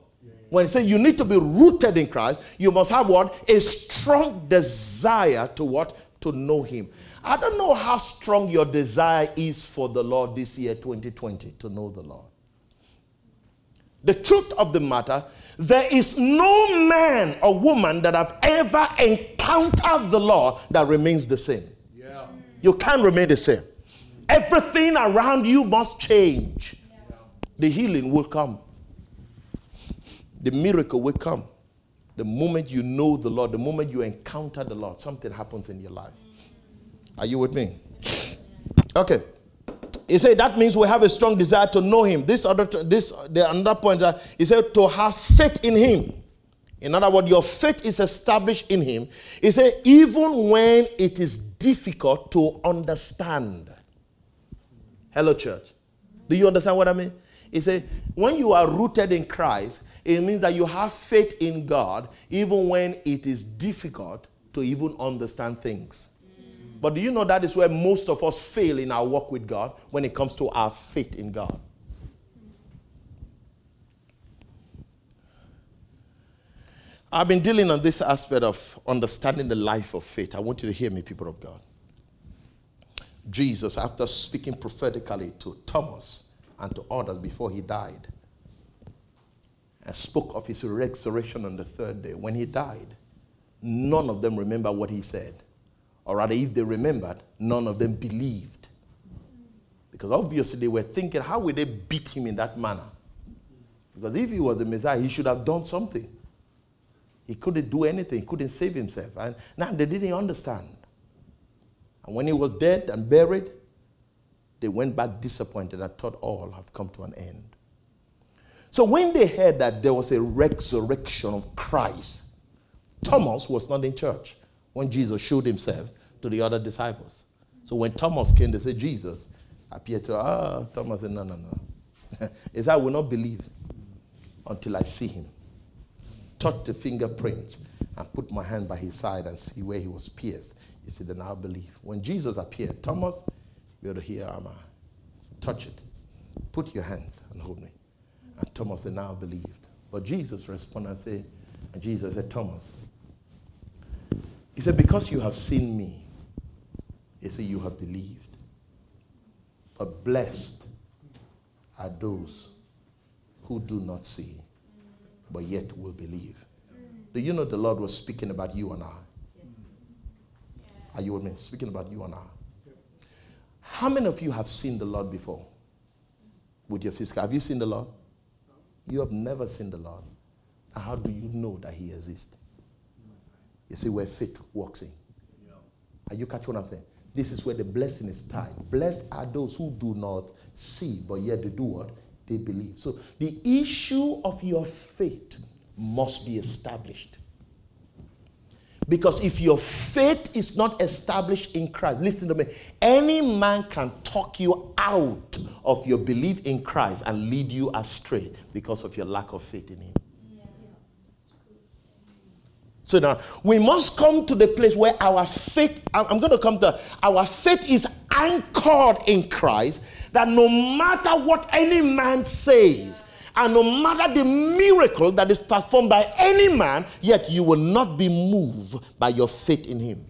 When he says you need to be rooted in Christ, you must have what? A strong desire to what? To know him. I don't know how strong your desire is for the Lord this year, 2020, to know the Lord. The truth of the matter, there is no man or woman that have ever encountered the Lord that remains the same. Yeah. You can't remain the same. Everything around you must change. The healing will come. The miracle will come. The moment you know the Lord, the moment you encounter the Lord, something happens in your life. Are you with me? Okay. He said that means we have a strong desire to know him. This other this the another point that he said to have faith in him. In other words, your faith is established in him. He said, even when it is difficult to understand. Hello, church. Do you understand what I mean? He said, when you are rooted in Christ, it means that you have faith in God even when it is difficult to even understand things. But do you know that is where most of us fail in our walk with God when it comes to our faith in God? I've been dealing on this aspect of understanding the life of faith. I want you to hear me, people of God. Jesus, after speaking prophetically to Thomas and to others before he died, spoke of his resurrection on the third day, when he died, none of them remember what he said. Or rather, if they remembered, none of them believed. Because obviously they were thinking, how would they beat him in that manner? Because if he was the Messiah, he should have done something. He couldn't do anything, he couldn't save himself. And now they didn't understand. And when he was dead and buried, they went back disappointed and thought all have come to an end. So when they heard that there was a resurrection of Christ, Thomas was not in church when Jesus showed himself to the other disciples. So when Thomas came, they said, Jesus appeared to Ah, Thomas said, No, no, no. he said, I will not believe until I see him. Touch the fingerprints and put my hand by his side and see where he was pierced. He said, Then I'll believe. When Jesus appeared, Thomas, to hear, Am Touch it. Put your hands and hold me. And Thomas said, Now believed. But Jesus responded and said, and Jesus said, Thomas, he said, Because you have seen me, he said, You have believed. But blessed are those who do not see, but yet will believe. Do you know the Lord was speaking about you and I? Are you with me? Speaking about you and I. How many of you have seen the Lord before? With your physical. Have you seen the Lord? You have never seen the Lord. How do you know that He exists? You see where faith walks in. Are you catch what I'm saying? This is where the blessing is tied. Blessed are those who do not see, but yet they do what? They believe. So the issue of your faith must be established. Because if your faith is not established in Christ, listen to me, any man can talk you out of your belief in Christ and lead you astray because of your lack of faith in Him. So now we must come to the place where our faith, I'm going to come to, our faith is anchored in Christ, that no matter what any man says, and no matter the miracle that is performed by any man, yet you will not be moved by your faith in him.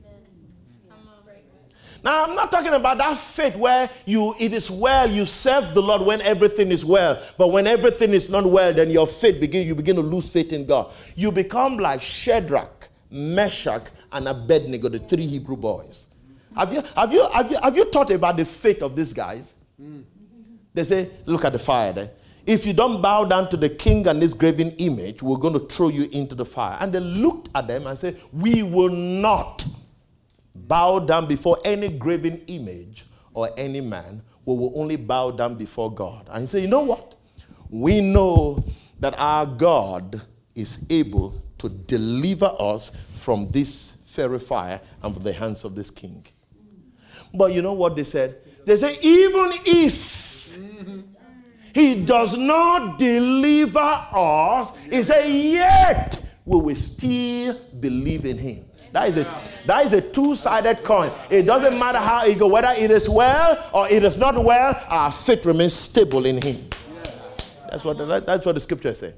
Now, I'm not talking about that faith where you it is well, you serve the Lord when everything is well, but when everything is not well, then your faith begin you begin to lose faith in God. You become like Shadrach, Meshach, and Abednego, the three Hebrew boys. Have you have you have you have you thought about the faith of these guys? They say, look at the fire there. If you don't bow down to the king and this graven image, we're going to throw you into the fire. And they looked at them and said, We will not bow down before any graven image or any man. We will only bow down before God. And he said, You know what? We know that our God is able to deliver us from this fiery fire and from the hands of this king. But you know what they said? They said, Even if he does not deliver us. He said, yet we will still believe in him. That is a that is a two-sided coin. It doesn't matter how it goes, whether it is well or it is not well, our faith remains stable in him. That's what the, that's what the scripture says.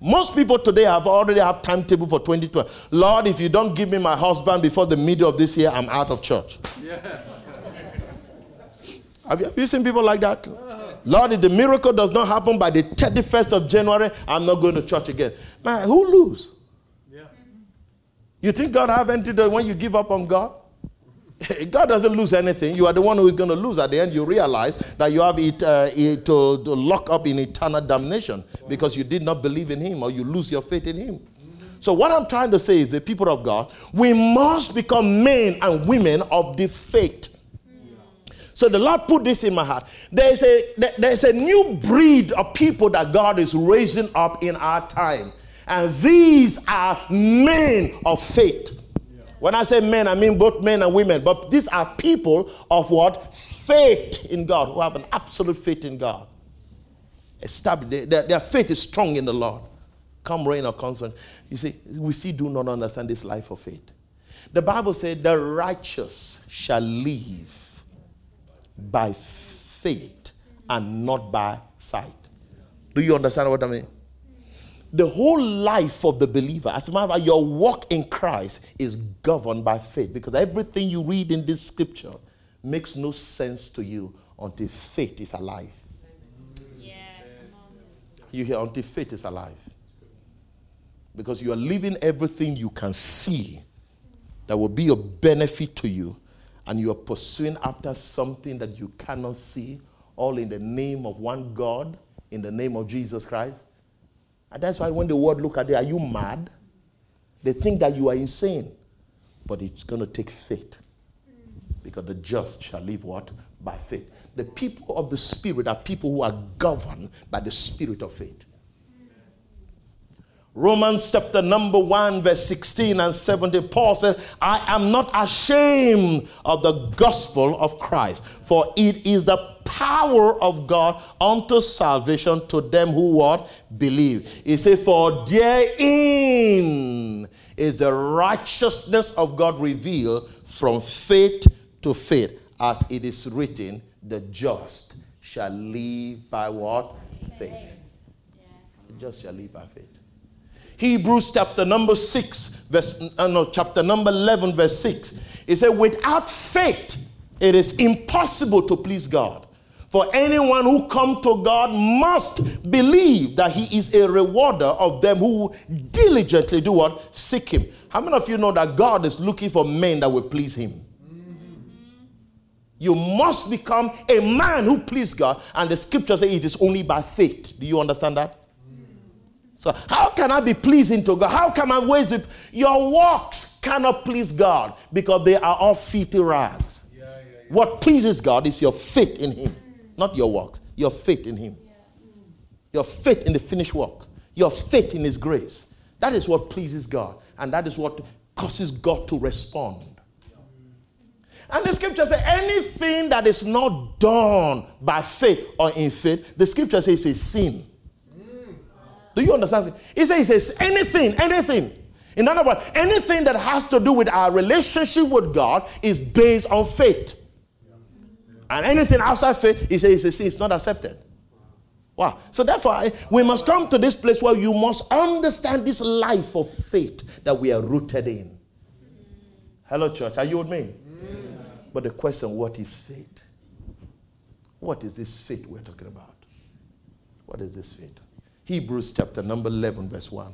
Most people today have already have timetable for 2012. Lord, if you don't give me my husband before the middle of this year, I'm out of church. Yeah. have, you, have you seen people like that? Lord, if the miracle does not happen by the 31st of January, I'm not going to church again. Man, who lose? Yeah. You think God have anything to when you give up on God? God doesn't lose anything. You are the one who is going to lose. At the end, you realize that you have it, uh, it to, to, lock up in eternal damnation because you did not believe in Him or you lose your faith in Him. So, what I'm trying to say is, the people of God, we must become men and women of the faith. So the Lord put this in my heart. There's a, there's a new breed of people that God is raising up in our time. And these are men of faith. When I say men, I mean both men and women. But these are people of what? Faith in God, who have an absolute faith in God. Established, their, faith is strong in the Lord. Come rain or constant. You see, we still do not understand this life of faith. The Bible said, the righteous shall live by faith and not by sight. Do you understand what I mean? the whole life of the believer, as a matter of your walk in Christ is governed by faith because everything you read in this scripture makes no sense to you until faith is alive. Yeah. You hear, until faith is alive. Because you are living everything you can see that will be a benefit to you, and you are pursuing after something that you cannot see, all in the name of one God, in the name of Jesus Christ. And that's why when the world look at it, are you mad? They think that you are insane. But it's going to take faith. Because the just shall live what? By faith. The people of the Spirit are people who are governed by the Spirit of faith. Romans chapter number 1, verse 16 and 17, Paul said, I am not ashamed of the gospel of Christ, for it is the power of God unto salvation to them who what? Believe. He said, For therein is the righteousness of God revealed from faith to faith, as it is written, the just shall live by what? Faith. The just shall live by faith. Hebrews chapter number 6, verse, uh, no, chapter number 11, verse 6. It said, Without faith, it is impossible to please God. For anyone who come to God must believe that He is a rewarder of them who diligently do what? Seek Him. How many of you know that God is looking for men that will please Him? You must become a man who please God, and the scripture says it is only by faith. Do you understand that? So, how can I be pleasing to God? How can my ways be? Your works cannot please God because they are all filthy rags. Yeah, yeah, yeah. What pleases God is your faith in Him, not your works. Your faith in Him. Your faith in the finished work. Your faith in His grace. That is what pleases God, and that is what causes God to respond. And the scripture says anything that is not done by faith or in faith, the scripture says is a sin. Do you understand? He says, he says anything, anything. In other words, anything that has to do with our relationship with God is based on faith. And anything outside faith, he says, he says it's not accepted. Wow. So therefore, we must come to this place where you must understand this life of faith that we are rooted in. Hello, church. Are you with me? But the question, what is faith? What is this faith we're talking about? What is this faith? Hebrews chapter number 11, verse 1.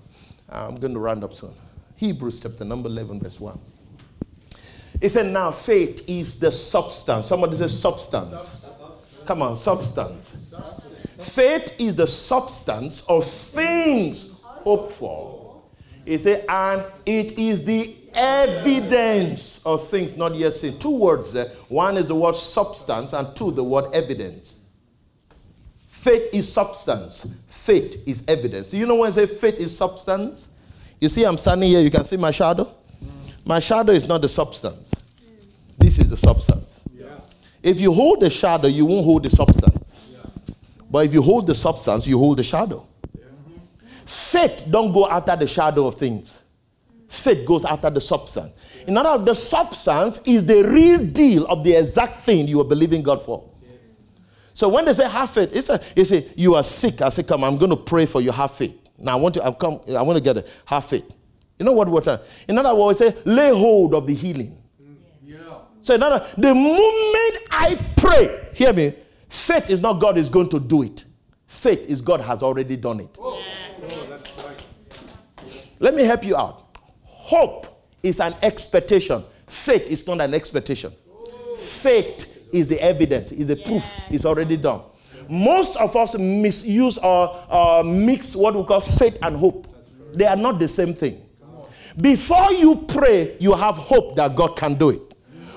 I'm going to round up soon. Hebrews chapter number 11, verse 1. It said, Now faith is the substance. Somebody says substance. Come on, substance. Faith is the substance of things hoped for. It said, and it is the evidence of things not yet seen. Two words there. One is the word substance, and two, the word evidence. Faith is substance. Faith is evidence. You know when I say faith is substance? You see, I'm standing here, you can see my shadow. My shadow is not the substance. This is the substance. If you hold the shadow, you won't hold the substance. But if you hold the substance, you hold the shadow. Faith don't go after the shadow of things. Faith goes after the substance. In other words, the substance is the real deal of the exact thing you are believing God for. So when they say have faith, it's a, you say you are sick. I say, come, I'm going to pray for you. Have faith. Now I want to. I come. I want to get it. Have faith. You know what trying. In other words, we say lay hold of the healing. Yeah. So in other, the moment I pray, hear me. Faith is not God is going to do it. Faith is God has already done it. Oh, oh that's. Let me help you out. Hope is an expectation. Faith is not an expectation. Faith is the evidence, is the proof. It's already done. Most of us misuse or uh, mix what we call faith and hope. They are not the same thing. Before you pray, you have hope that God can do it.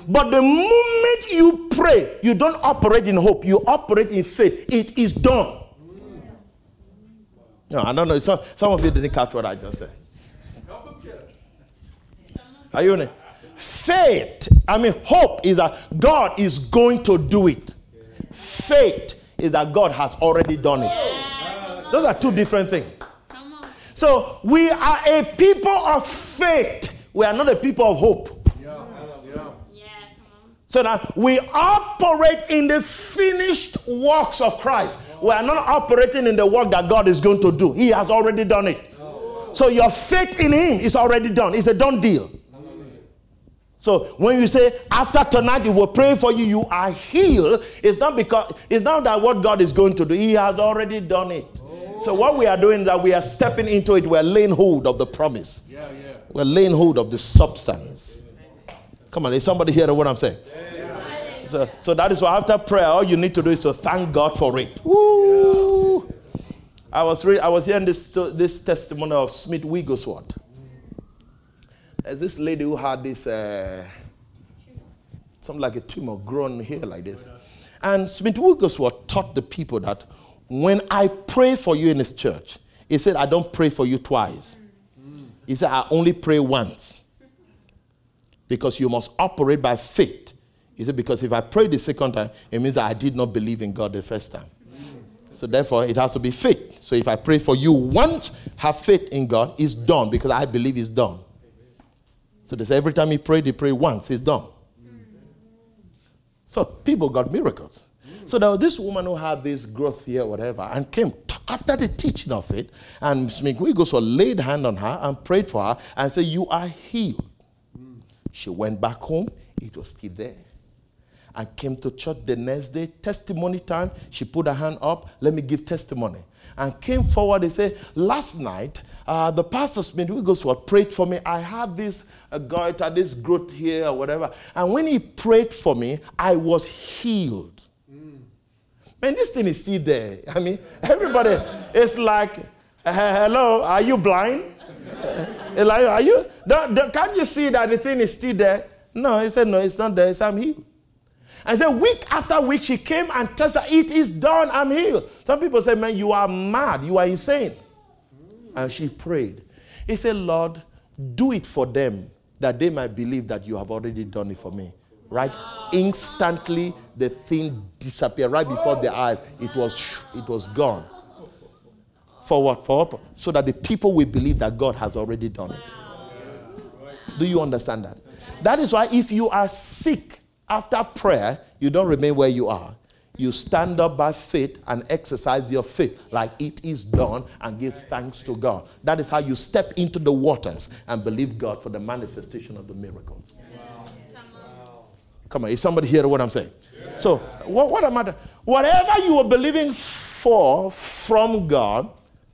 But the moment you pray, you don't operate in hope, you operate in faith. It is done. No, I don't know. Some, some of you didn't catch what I just said. Help him get it. Are you in it? Faith, I mean, hope is that God is going to do it. Faith is that God has already done it. Those are two different things. So we are a people of faith. We are not a people of hope. So that we operate in the finished works of Christ. We are not operating in the work that God is going to do. He has already done it. So your faith in him is already done. It's a done deal. So when you say after tonight we will pray for you, you are healed. It's not because it's not that what God is going to do. He has already done it. Oh. So what we are doing is that we are stepping into it. We are laying hold of the promise. Yeah, yeah. We're laying hold of the substance. Come on, is somebody hear what I'm saying? So, so that is why after prayer, all you need to do is to thank God for it. Woo! I was re- I was hearing this this testimony of Smith Wigglesworth. There's this lady who had this uh, something like a tumor grown here like this, and Smith Wigglesworth taught the people that when I pray for you in his church, he said I don't pray for you twice. He said I only pray once because you must operate by faith. He said, because if I pray the second time, it means that I did not believe in God the first time. So therefore, it has to be faith. So if I pray for you once, have faith in God, it's done because I believe it's done. So they say every time he pray, he pray once, it's done. So people got miracles. So there was this woman who had this growth here, whatever, and came t- after the teaching of it, and Smith Wigglesworth laid hand on her and prayed for her and said, You are healed. She went back home, it was still there. And came to church the next day, testimony time. She put her hand up, let me give testimony. And came forward and said, Last night, uh, the pastor Smith Wigglesworth prayed for me. I had this uh, goiter, this growth here, or whatever. And when he prayed for me, I was healed. Man, this thing is still there. I mean, everybody is like, hello, are you blind? Elijah, are you? Don't, don't, can't you see that the thing is still there? No, he said, no, it's not there. He said, I'm healed. And so week after week, she came and testified, it is done, I'm healed. Some people say, man, you are mad, you are insane. And she prayed. He said, Lord, do it for them that they might believe that you have already done it for me. Right? Instantly, the thing disappeared right before their eyes. It was, it was gone. For what? For what? So that the people will believe that God has already done it. Do you understand that? That is why if you are sick after prayer, you don't remain where you are. You stand up by faith and exercise your faith like it is done and give thanks to God. That is how you step into the waters and believe God for the manifestation of the miracles. Come on, is somebody hear what I'm saying? So, what, what am I? Whatever you are believing for from God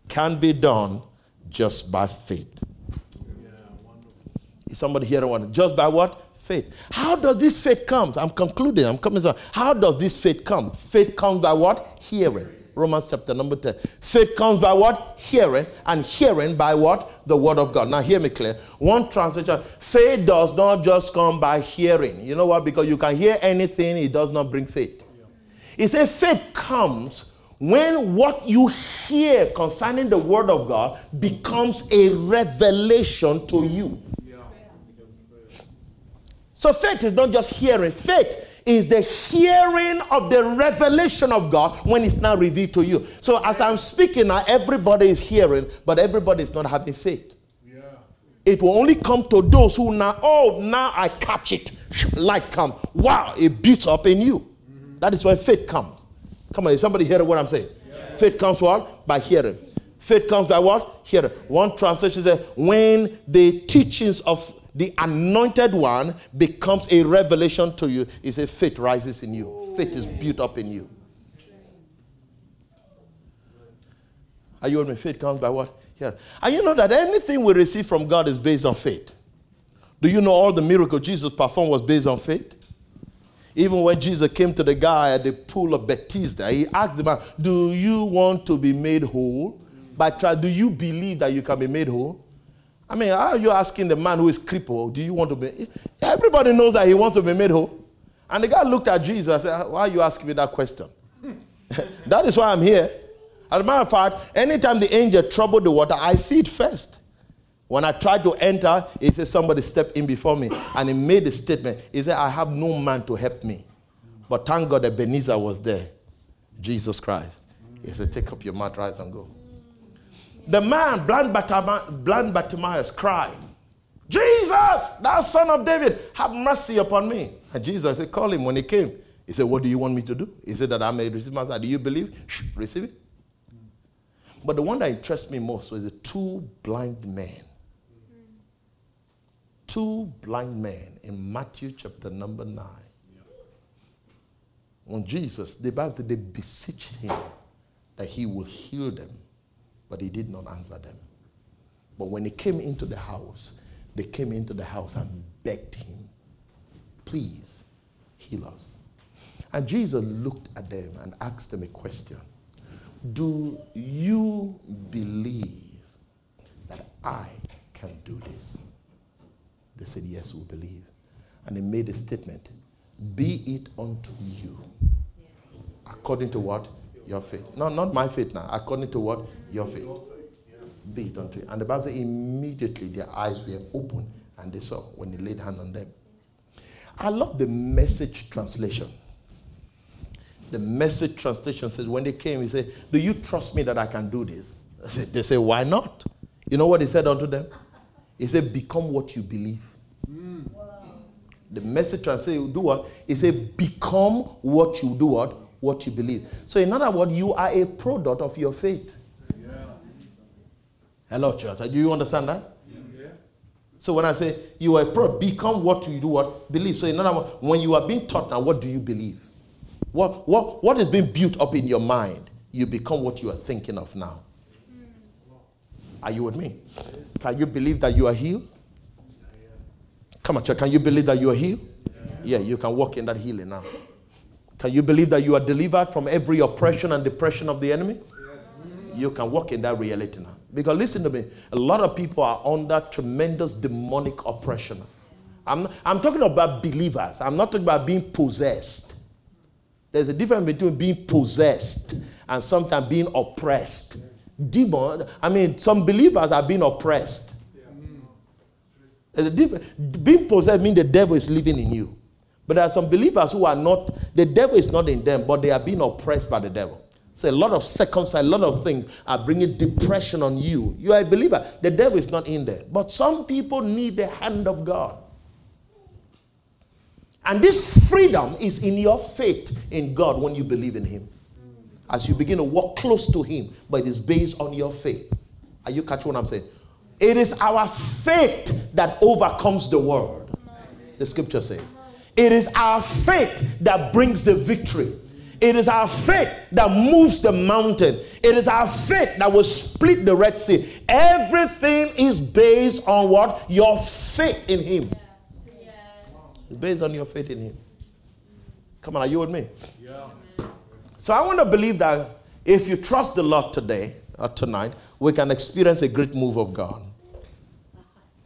can be done just by faith. Is somebody here what? Just by what? Faith. How does this faith come? I'm concluding. I'm coming. To, how does this faith come? Faith comes by what? Hearing. Romans chapter number 10. Faith comes by what? Hearing. And hearing by what? The word of God. Now, hear me clear. One translation faith does not just come by hearing. You know what? Because you can hear anything, it does not bring faith. He said faith comes when what you hear concerning the word of God becomes a revelation to you. So faith is not just hearing. Faith is the hearing of the revelation of God when it's now revealed to you. So as I'm speaking now, everybody is hearing, but everybody is not having faith. Yeah. It will only come to those who now, oh, now I catch it. Light come. Wow, it beats up in you. Mm-hmm. That is why faith comes. Come on, is somebody hearing what I'm saying? Faith comes what? By hearing. Faith comes by what? Hearing. One translation says, when the teachings of the anointed one becomes a revelation to you, Is a faith rises in you. Faith is built up in you. Are you with me? Faith comes by what? Here. And you know that anything we receive from God is based on faith. Do you know all the miracles Jesus performed was based on faith? Even when Jesus came to the guy at the pool of Bethesda, he asked the man, Do you want to be made whole? By do you believe that you can be made whole? I mean, how are you asking the man who is crippled, do you want to be? Everybody knows that he wants to be made whole. And the guy looked at Jesus and said, Why are you asking me that question? that is why I'm here. As a matter of fact, anytime the angel troubled the water, I see it first. When I tried to enter, he said, Somebody stepped in before me. And he made a statement. He said, I have no man to help me. But thank God that Ebenezer was there. Jesus Christ. He said, Take up your mat, rise and go. The man, blind, Bartima- blind Bartimaeus, cried, Jesus, thou son of David, have mercy upon me. And Jesus said, Call him when he came. He said, What do you want me to do? He said, That I may receive my sight. Do you believe? Receive it. But the one that interests me most was the two blind men. Two blind men in Matthew chapter number 9. When Jesus, the Bible they beseeched him that he will heal them, but he did not answer them. But when he came into the house, they came into the house and begged him, please heal us. And Jesus looked at them and asked them a question Do you believe that I can do this? They said, Yes, we believe. And he made a statement Be it unto you. According to what? Your faith. No, not my faith now. According to what? Your faith. Be it unto you. And the Bible says immediately their eyes were open and they saw when he laid hand on them. I love the message translation. The message translation says, when they came, he said, Do you trust me that I can do this? Said, they say, Why not? You know what he said unto them? He said, Become what you believe. Mm. The message translation, do what? He said, Become what you do what? What you believe. So, in other words, you are a product of your faith. Hello, church. Do you understand that? Yeah. So when I say you are a product, become what you do what believe. So in other words, when you are being taught now, what do you believe? What, what, what is being built up in your mind? You become what you are thinking of now. Hmm. Are you with me? Can you believe that you are healed? Come on, church. Can you believe that you are healed? Yeah, you can walk in that healing now. Can you believe that you are delivered from every oppression and depression of the enemy? You can walk in that reality now. Because listen to me, a lot of people are under tremendous demonic oppression. I'm, I'm talking about believers, I'm not talking about being possessed. There's a difference between being possessed and sometimes being oppressed. Demon, I mean, some believers are being oppressed. There's a difference. Being possessed means the devil is living in you. But there are some believers who are not, the devil is not in them, but they are being oppressed by the devil. So a lot of circumstances, a lot of things are bringing depression on you. You are a believer. The devil is not in there. But some people need the hand of God. And this freedom is in your faith in God when you believe in Him. As you begin to walk close to Him, but it is based on your faith. Are you catching what I'm saying? It is our faith that overcomes the world. The scripture says. It is our faith that brings the victory. It is our faith that moves the mountain. It is our faith that will split the Red Sea. Everything is based on what? Your faith in Him. It's based on your faith in Him. Come on, are you with me? Yeah. So I want to believe that if you trust the Lord today or tonight, we can experience a great move of God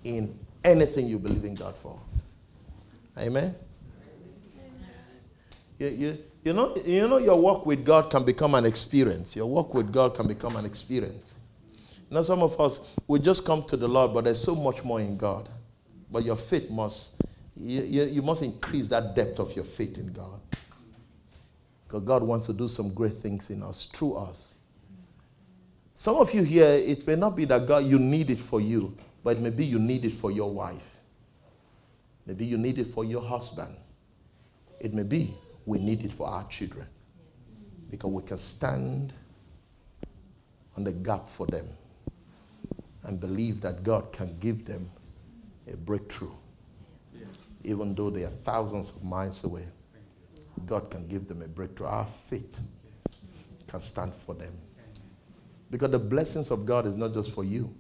in anything you believe in God for. Amen. You, you, you, know, you know, your walk with God can become an experience. Your walk with God can become an experience. You know, some of us, we just come to the Lord, but there's so much more in God. But your faith must you, you, you must increase that depth of your faith in God. Because God wants to do some great things in us, through us. Some of you here, it may not be that God, you need it for you, but maybe you need it for your wife. Maybe you need it for your husband. It may be we need it for our children. Because we can stand on the gap for them and believe that God can give them a breakthrough even though they are thousands of miles away. God can give them a breakthrough. Our faith can stand for them. Because the blessings of God is not just for you,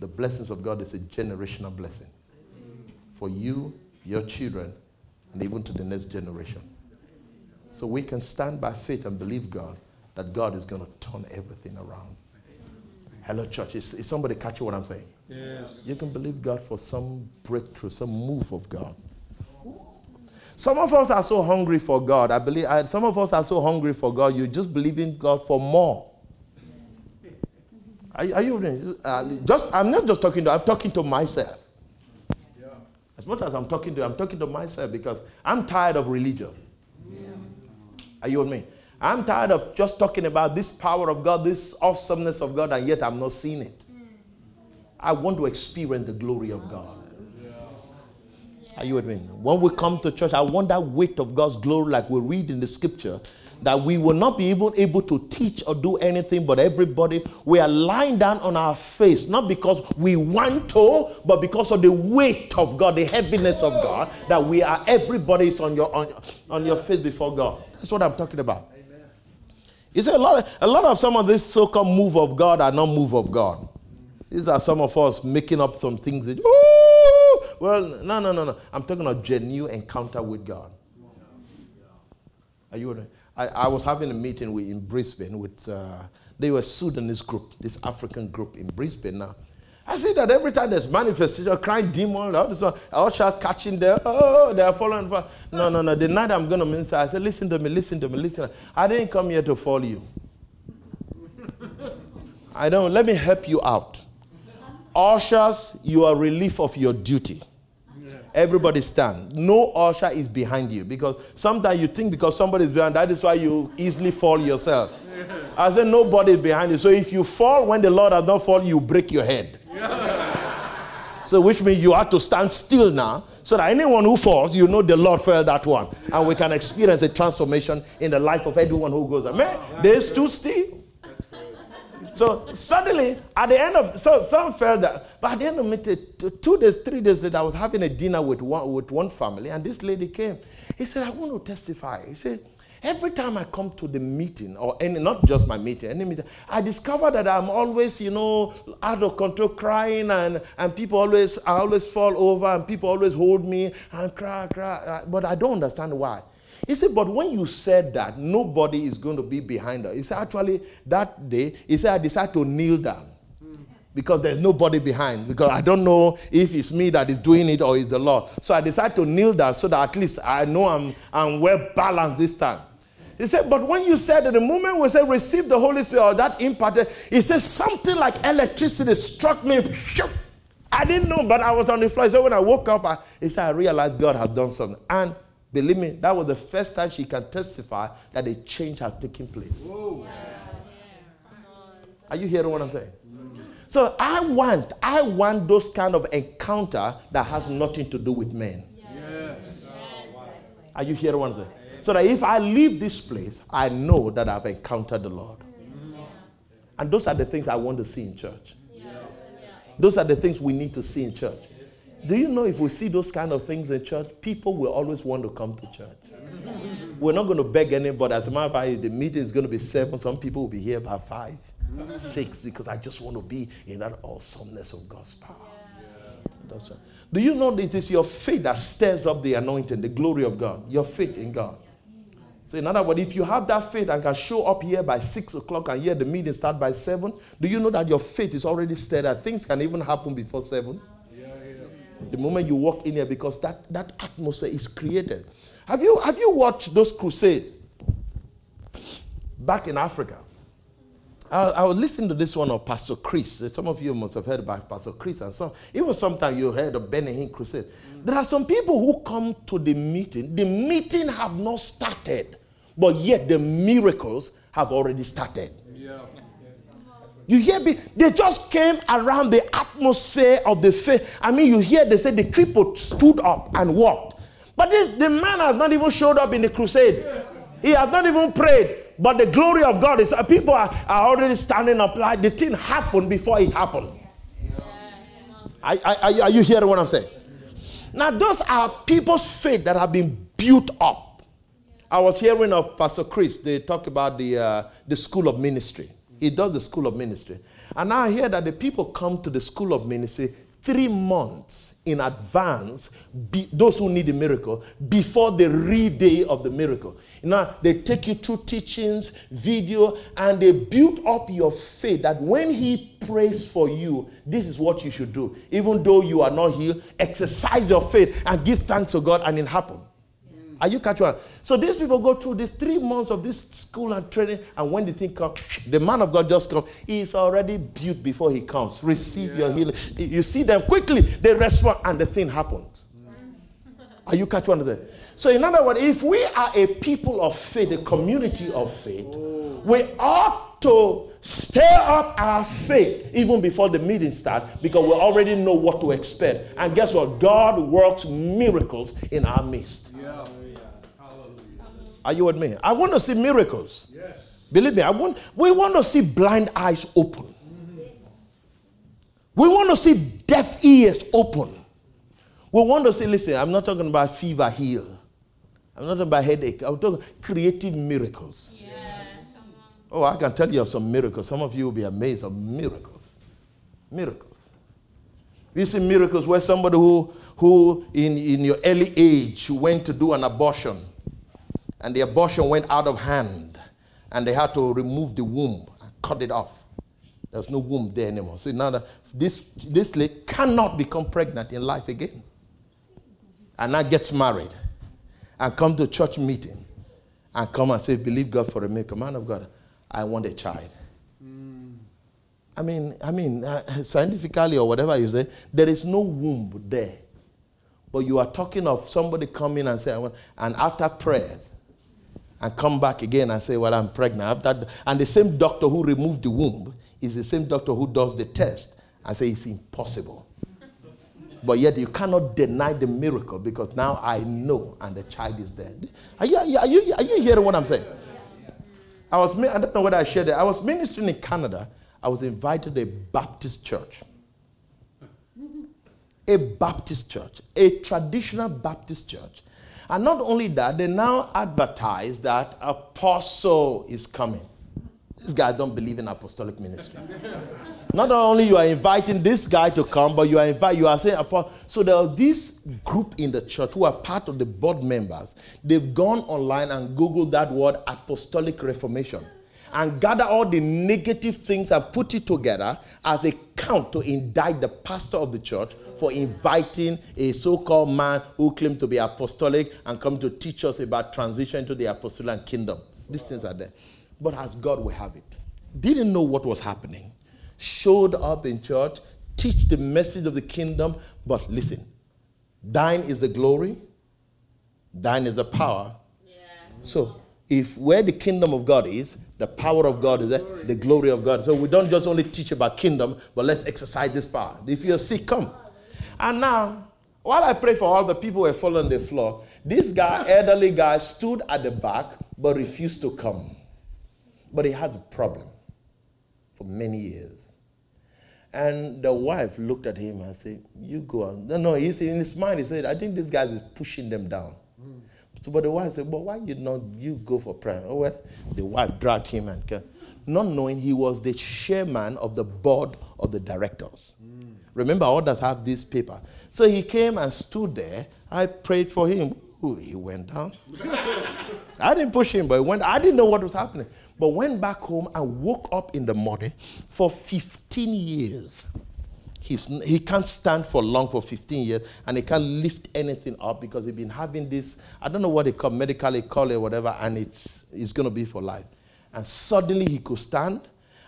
the blessings of God is a generational blessing for you, your children, and even to the next generation. So we can stand by faith and believe God that God is going to turn everything around. Hello, church. Is, is somebody catching what I'm saying? Yes. You can believe God for some breakthrough, some move of God. Some of us are so hungry for God. I believe I, some of us are so hungry for God. You just believe in God for more. Are, are you uh, just? I'm not just talking to. I'm talking to myself. Yeah. As much as I'm talking to, I'm talking to myself because I'm tired of religion. Are you with me? I'm tired of just talking about this power of God, this awesomeness of God, and yet I'm not seeing it. I want to experience the glory of God. Are you with me? When we come to church, I want that weight of God's glory, like we read in the scripture, that we will not be even able to teach or do anything, but everybody, we are lying down on our face, not because we want to, but because of the weight of God, the heaviness of God, that we are, everybody is on your, on, on your face before God. That's what I'm talking about. You see, a lot, of, a lot of some of this so-called move of God are not move of God. These are some of us making up some things. That, Ooh! Well, no, no, no, no. I'm talking about genuine encounter with God. Are you? I, I was having a meeting with, in Brisbane with. Uh, they were Sudanese group, this African group in Brisbane now. I see that every time there's manifestation, crying demon, all this one, ushers catching them, oh, they're following. No, no, no. The night I'm going to minister, I said, listen to me, listen to me, listen. I didn't come here to follow you. I don't. Let me help you out. Ushers, you are relief of your duty. Everybody stand. No usher is behind you because sometimes you think because somebody is behind, that is why you easily fall yourself. I said nobody is behind you. So if you fall when the Lord has not fallen, you break your head. So which means you have to stand still now so that anyone who falls, you know the Lord fell that one. And we can experience a transformation in the life of everyone who goes. Man, they stood still. So suddenly, at the end of so some felt that, but at the end of it, two days, three days later, I was having a dinner with one with one family, and this lady came. He said, "I want to testify." He said, "Every time I come to the meeting, or any, not just my meeting, any meeting, I discover that I'm always, you know, out of control, crying, and and people always, I always fall over, and people always hold me and cry, cry, uh, but I don't understand why." He said, but when you said that, nobody is going to be behind us. He said, actually, that day, he said, I decided to kneel down because there's nobody behind. Because I don't know if it's me that is doing it or it's the Lord. So I decided to kneel down so that at least I know I'm, I'm well balanced this time. He said, but when you said at the moment we said receive the Holy Spirit or that imparted, he said something like electricity struck me. I didn't know, but I was on the floor. So when I woke up, I, he said, I realized God had done something. And Believe me, that was the first time she can testify that a change has taken place. Are you hearing what I'm saying? So I want, I want those kind of encounter that has nothing to do with men. Yes. Are you hearing what I'm saying? So that if I leave this place, I know that I've encountered the Lord. And those are the things I want to see in church. Those are the things we need to see in church. Do you know if we see those kind of things in church, people will always want to come to church. We're not going to beg anybody. As a matter of fact, the meeting is going to be seven. Some people will be here by five, six, because I just want to be in that awesomeness of God's power. Right. Do you know that it is your faith that stirs up the anointing, the glory of God? Your faith in God. So, in other words, if you have that faith and can show up here by six o'clock and here the meeting start by seven, do you know that your faith is already stirred? That things can even happen before seven. The moment you walk in here, because that, that atmosphere is created. Have you, have you watched those crusades back in Africa? I, I was listening to this one of Pastor Chris. Some of you must have heard about Pastor Chris, and some even sometimes you heard of Benny Hinn Crusade. Mm. There are some people who come to the meeting. The meeting have not started, but yet the miracles have already started. Yeah. You hear me? They just came around the atmosphere of the faith. I mean, you hear they say the cripple stood up and walked. But this, the man has not even showed up in the crusade. He has not even prayed. But the glory of God is, uh, people are, are already standing up like the thing happened before it happened. Are, are, are you hearing what I'm saying? Now, those are people's faith that have been built up. I was hearing of Pastor Chris, they talk about the, uh, the school of ministry. He does the school of ministry. And now I hear that the people come to the school of ministry three months in advance, be, those who need a miracle, before the real day of the miracle. Now, they take you through teachings, video, and they build up your faith that when he prays for you, this is what you should do. Even though you are not healed, exercise your faith and give thanks to God, and it happens. Are you catching? So these people go through these three months of this school and training, and when the thing comes, the man of God just comes. He is already built before he comes. Receive yeah. your healing. You see them quickly, they respond, and the thing happens. Are you catching? So, in other words, if we are a people of faith, a community of faith, oh. we ought to stir up our faith even before the meeting starts because we already know what to expect. And guess what? God works miracles in our midst. Are you with me? I want to see miracles. Yes. Believe me, I want, we want to see blind eyes open. We want to see deaf ears open. We want to see, listen, I'm not talking about fever heal. I'm not talking about headache. I'm talking creative miracles. Yeah. Come on. Oh, I can tell you of some miracles. Some of you will be amazed of miracles. Miracles. You see miracles where somebody who, who in, in your early age went to do an abortion and the abortion went out of hand and they had to remove the womb and cut it off. There's no womb there anymore. So now this, this lady cannot become pregnant in life again. And now gets married and come to church meeting and come and say, believe God for a miracle. Man of God, I want a child. I mean, I mean, uh, scientifically or whatever you say, there is no womb there. But you are talking of somebody coming and say, and after prayers, and come back again and say, Well, I'm pregnant. And the same doctor who removed the womb is the same doctor who does the test and say it's impossible. but yet you cannot deny the miracle because now I know and the child is there. Are you, are you, are you, are you hearing what I'm saying? I was, I don't know whether I shared it. I was ministering in Canada. I was invited to a Baptist church. A Baptist church, a traditional Baptist church. And not only that, they now advertise that apostle is coming. These guys don't believe in apostolic ministry. not only you are inviting this guy to come, but you are invite, you are saying apostle. So there was this group in the church who are part of the board members. They've gone online and googled that word apostolic reformation and gather all the negative things and put it together as a count to indict the pastor of the church for inviting a so-called man who claimed to be apostolic and come to teach us about transition to the apostolic kingdom. These things are there. But as God will have it, didn't know what was happening, showed up in church, teach the message of the kingdom, but listen, thine is the glory, thine is the power, Yeah. so, if where the kingdom of God is, the power of God is there, the glory of God. So we don't just only teach about kingdom, but let's exercise this power. If you're sick, come. And now, while I pray for all the people who were falling on the floor, this guy, elderly guy, stood at the back but refused to come. But he had a problem for many years. And the wife looked at him and said, You go on. No, no, he's in his mind, he said, I think this guy is pushing them down. So, but the wife said, But why you not you go for prayer? Oh well, the wife dragged him and came, not knowing he was the chairman of the board of the directors. Remember, others have this paper. So he came and stood there. I prayed for him. Ooh, he went down. I didn't push him, but went. I didn't know what was happening. But went back home and woke up in the morning for 15 years. He's, he can't stand for long for 15 years and he can't lift anything up because he's been having this, I don't know what they call medically call it whatever, and it's, it's going to be for life. And suddenly he could stand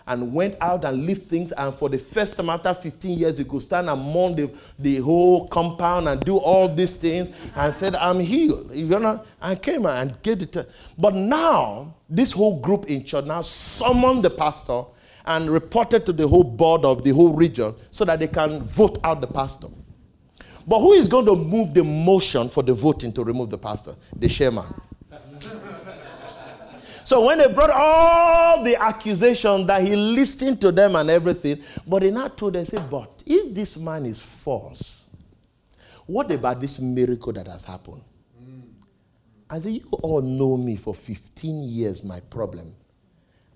and went out and lift things. And for the first time after 15 years, he could stand among the, the whole compound and do all these things and said, I'm healed. You know, and came and gave it. But now, this whole group in church now summoned the pastor and reported to the whole board of the whole region so that they can vote out the pastor. But who is going to move the motion for the voting to remove the pastor? The chairman. so when they brought all the accusations that he listened to them and everything, but they now told them, say, but if this man is false, what about this miracle that has happened? I said, you all know me for 15 years, my problem.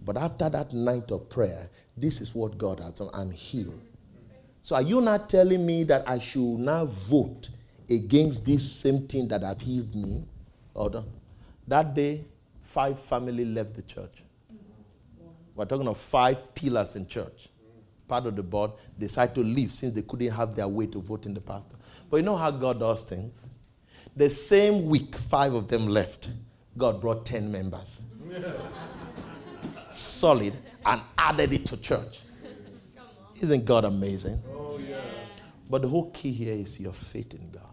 But after that night of prayer, this is what God has done. I'm healed. So are you not telling me that I should now vote against this same thing that have healed me? Or no? That day, five family left the church. We're talking of five pillars in church. Part of the board decided to leave since they couldn't have their way to vote in the pastor. But you know how God does things? The same week, five of them left. God brought 10 members solid and added it to church. Isn't God amazing? But the whole key here is your faith in God.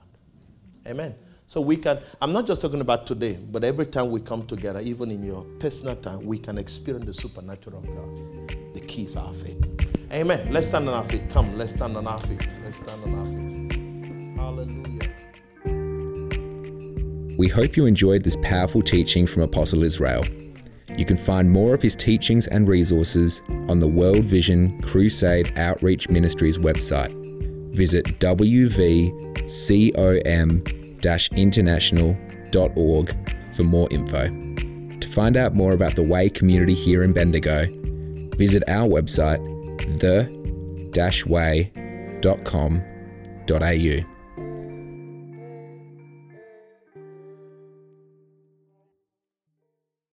Amen. So we can, I'm not just talking about today, but every time we come together, even in your personal time, we can experience the supernatural of God. The key is our faith. Amen. Let's stand on our feet. Come, let's stand on our feet. Let's stand on our feet. Hallelujah. We hope you enjoyed this powerful teaching from Apostle Israel. You can find more of his teachings and resources on the World Vision Crusade Outreach Ministries website. Visit wvcom-international.org for more info. To find out more about the Way community here in Bendigo, visit our website the-way.com.au.